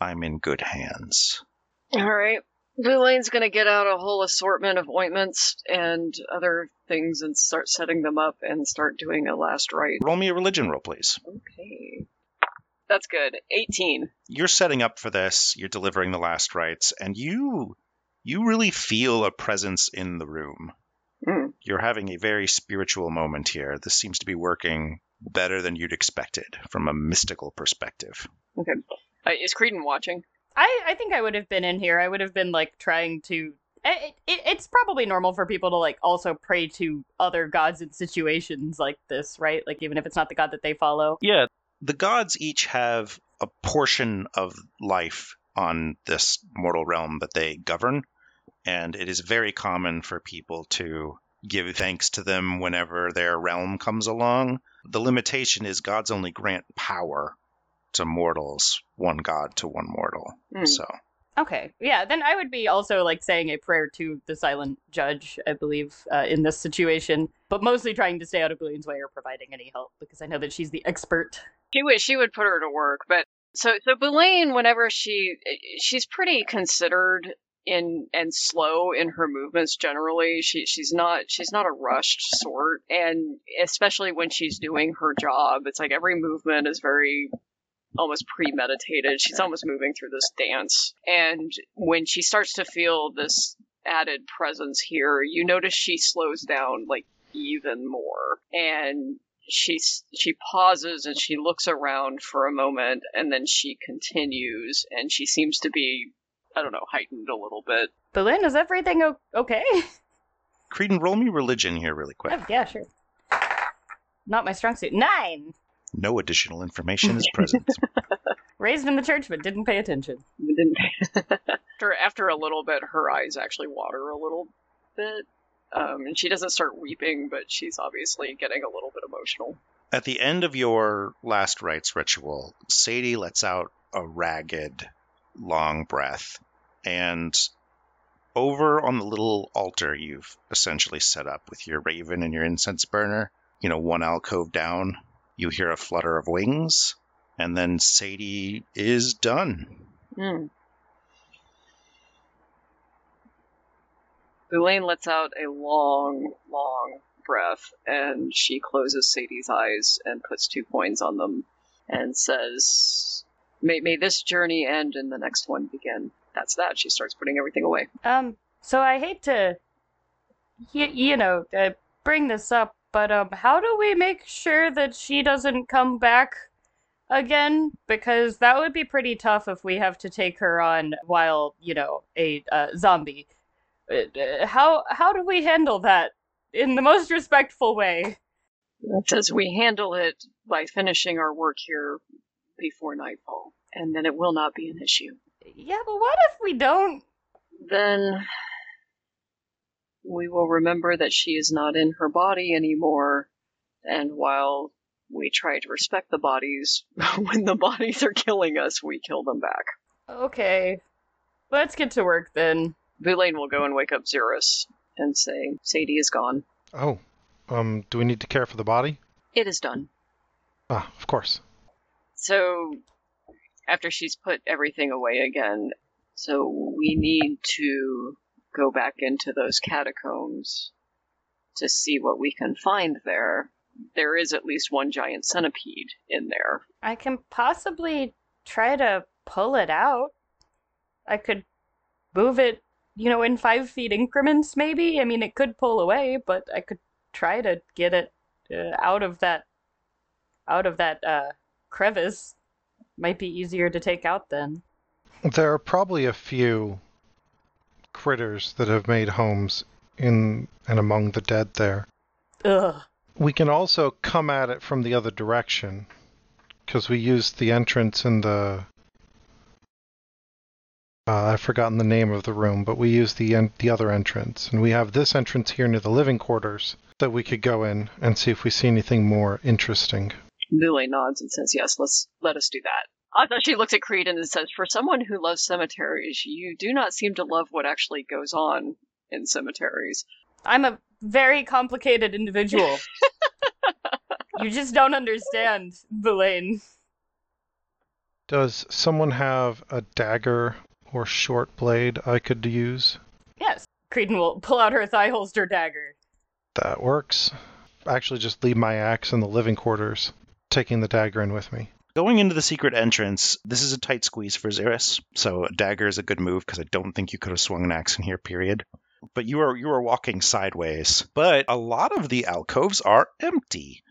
I'm in good hands. All right. Boulain's gonna get out a whole assortment of ointments and other things and start setting them up and start doing a last rite. Roll me a religion roll, please. Okay. That's good. 18. you're setting up for this you're delivering the last rites and you you really feel a presence in the room Mm. you're having a very spiritual moment here this seems to be working better than you'd expected from a mystical perspective Okay. Uh, is Creedon watching? I, I think I would have been in here. I would have been like trying to. It, it, it's probably normal for people to like also pray to other gods in situations like this, right? Like even if it's not the god that they follow. yeah the gods each have a portion of life on this mortal realm that they govern and it is very common for people to give thanks to them whenever their realm comes along. The limitation is gods only grant power to mortals, one god to one mortal. Hmm. So, Okay, yeah. Then I would be also like saying a prayer to the silent judge, I believe, uh, in this situation, but mostly trying to stay out of Boulain's way or providing any help because I know that she's the expert. She would she would put her to work, but so so Boulain, whenever she she's pretty considered in and slow in her movements generally. She she's not she's not a rushed sort, and especially when she's doing her job, it's like every movement is very almost premeditated. She's almost moving through this dance, and when she starts to feel this added presence here, you notice she slows down like even more, and she she pauses and she looks around for a moment and then she continues and she seems to be I don't know heightened a little bit. Boulain, is everything o- okay? Creedon, roll me religion here really quick. Oh, yeah, sure. not my strong suit. Nine. No additional information is present. Raised in the church, but didn't pay attention. Didn't- after after a little bit, her eyes actually water a little bit, um, and she doesn't start weeping, but she's obviously getting a little bit emotional. At the end of your last rites ritual, Sadie lets out a ragged, long breath. And over on the little altar you've essentially set up with your raven and your incense burner, you know, one alcove down, you hear a flutter of wings. And then Sadie is done. Hmm. Boulain lets out a long, long breath, and she closes Sadie's eyes and puts two coins on them and says, May, may this journey end and the next one begin. That's that. She starts putting everything away. Um, so I hate to, you, you know, uh, bring this up, but um, how do we make sure that she doesn't come back again? Because that would be pretty tough if we have to take her on while, you know, a uh, zombie. Uh, uh, how how do we handle that in the most respectful way? Says we handle it by finishing our work here before nightfall, and then it will not be an issue. Yeah, but what if we don't? Then we will remember that she is not in her body anymore, and while we try to respect the bodies, when the bodies are killing us, we kill them back. Okay, let's get to work then. Boulain will go and wake up Xeris and say, Sadie is gone. Oh, um, do we need to care for the body? It is done. Ah, of course. So, after she's put everything away again, so we need to go back into those catacombs to see what we can find there. There is at least one giant centipede in there. I can possibly try to pull it out. I could move it, you know, in five feet increments, maybe. I mean, it could pull away, but I could try to get it uh, out of that, out of that uh, crevice. Might be easier to take out then. There are probably a few critters that have made homes in and among the dead there. Ugh. We can also come at it from the other direction because we used the entrance in the. Uh, I've forgotten the name of the room, but we used the en- the other entrance, and we have this entrance here near the living quarters that we could go in and see if we see anything more interesting. Lily nods and says, Yes, let's let us do that. I thought she looks at Creedon and says, For someone who loves cemeteries, you do not seem to love what actually goes on in cemeteries. I'm a very complicated individual. you just don't understand, Boulain. Does someone have a dagger or short blade I could use? Yes. Creedon will pull out her thigh holster dagger. That works. Actually, just leave my axe in the living quarters, taking the dagger in with me. Going into the secret entrance, this is a tight squeeze for Xeris, so a dagger is a good move because I don't think you could have swung an axe in here, period. But you are you are walking sideways. But a lot of the alcoves are empty,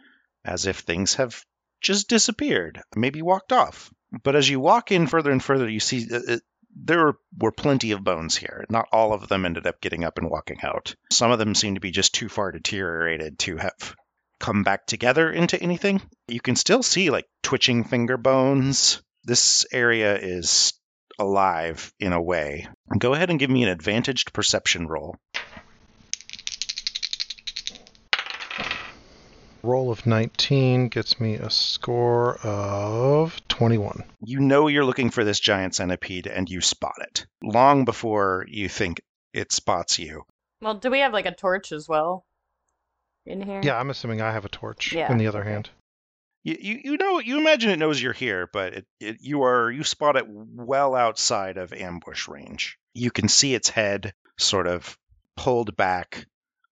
as if things have just disappeared, maybe walked off. But as you walk in further and further, you see uh, uh, there were plenty of bones here. Not all of them ended up getting up and walking out. Some of them seem to be just too far deteriorated to have come back together into anything. You can still see like twitching finger bones. This area is alive in a way. Go ahead and give me an advantaged perception roll. Roll of 19 gets me a score of 21. You know you're looking for this giant centipede and you spot it long before you think it spots you. Well, do we have like a torch as well in here? Yeah, I'm assuming I have a torch Yeah, in the other okay. hand. You, you, you know you imagine it knows you're here, but it, it, you are you spot it well outside of ambush range. You can see its head sort of pulled back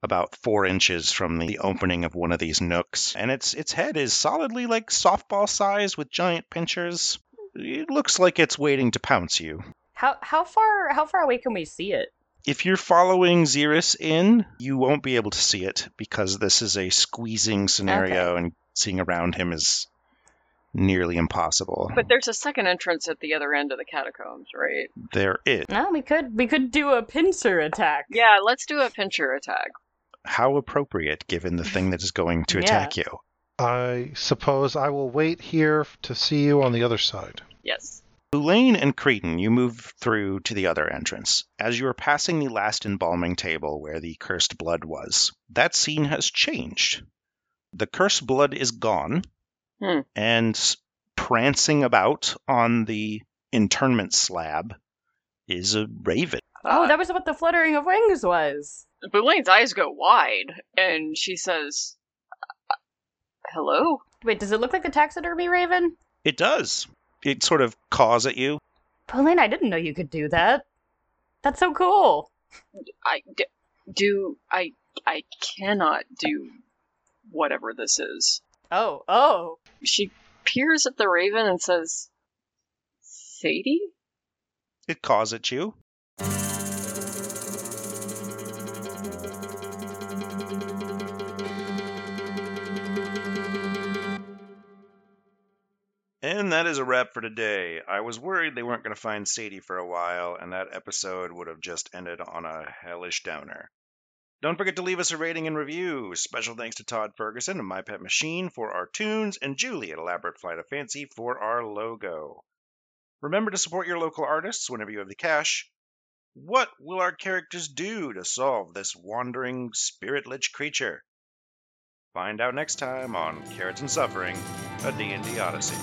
about four inches from the opening of one of these nooks, and its its head is solidly like softball size with giant pinchers. It looks like it's waiting to pounce you. How how far how far away can we see it? If you're following Xeris in, you won't be able to see it because this is a squeezing scenario and seeing around him is nearly impossible. But there's a second entrance at the other end of the catacombs, right? there is. No, we could we could do a pincer attack. Yeah, let's do a pincer attack. How appropriate given the thing that is going to Yeah. attack you. I suppose I will wait here to see you on the other side. Yes. Boulain and Creedon, you move through to the other entrance. As you are passing the last embalming table where the cursed blood was, that scene has changed. The cursed blood is gone, Hmm. and prancing about on the internment slab is a raven. Oh, Uh, that was what the fluttering of wings was. Boulain's eyes go wide, and she says, "Hello." Wait, does it look like the taxidermy raven? It does. It sort of caws at you. Boulain, I didn't know you could do that. That's so cool. I d- do. I I cannot do whatever this is. Oh, oh. She peers at the raven and says, "Sadie." It caws at you. And that is a wrap for today. I was worried they weren't going to find Sadie for a while, and that episode would have just ended on a hellish downer. Don't forget to leave us a rating and review. Special thanks to Todd Ferguson and My Pet Machine for our tunes, and Julie at Elaborate Flight of Fancy for our logo. Remember to support your local artists whenever you have the cash. What will our characters do to solve this wandering spirit lich creature? Find out next time on Carrots and Suffering, a D&D Odyssey.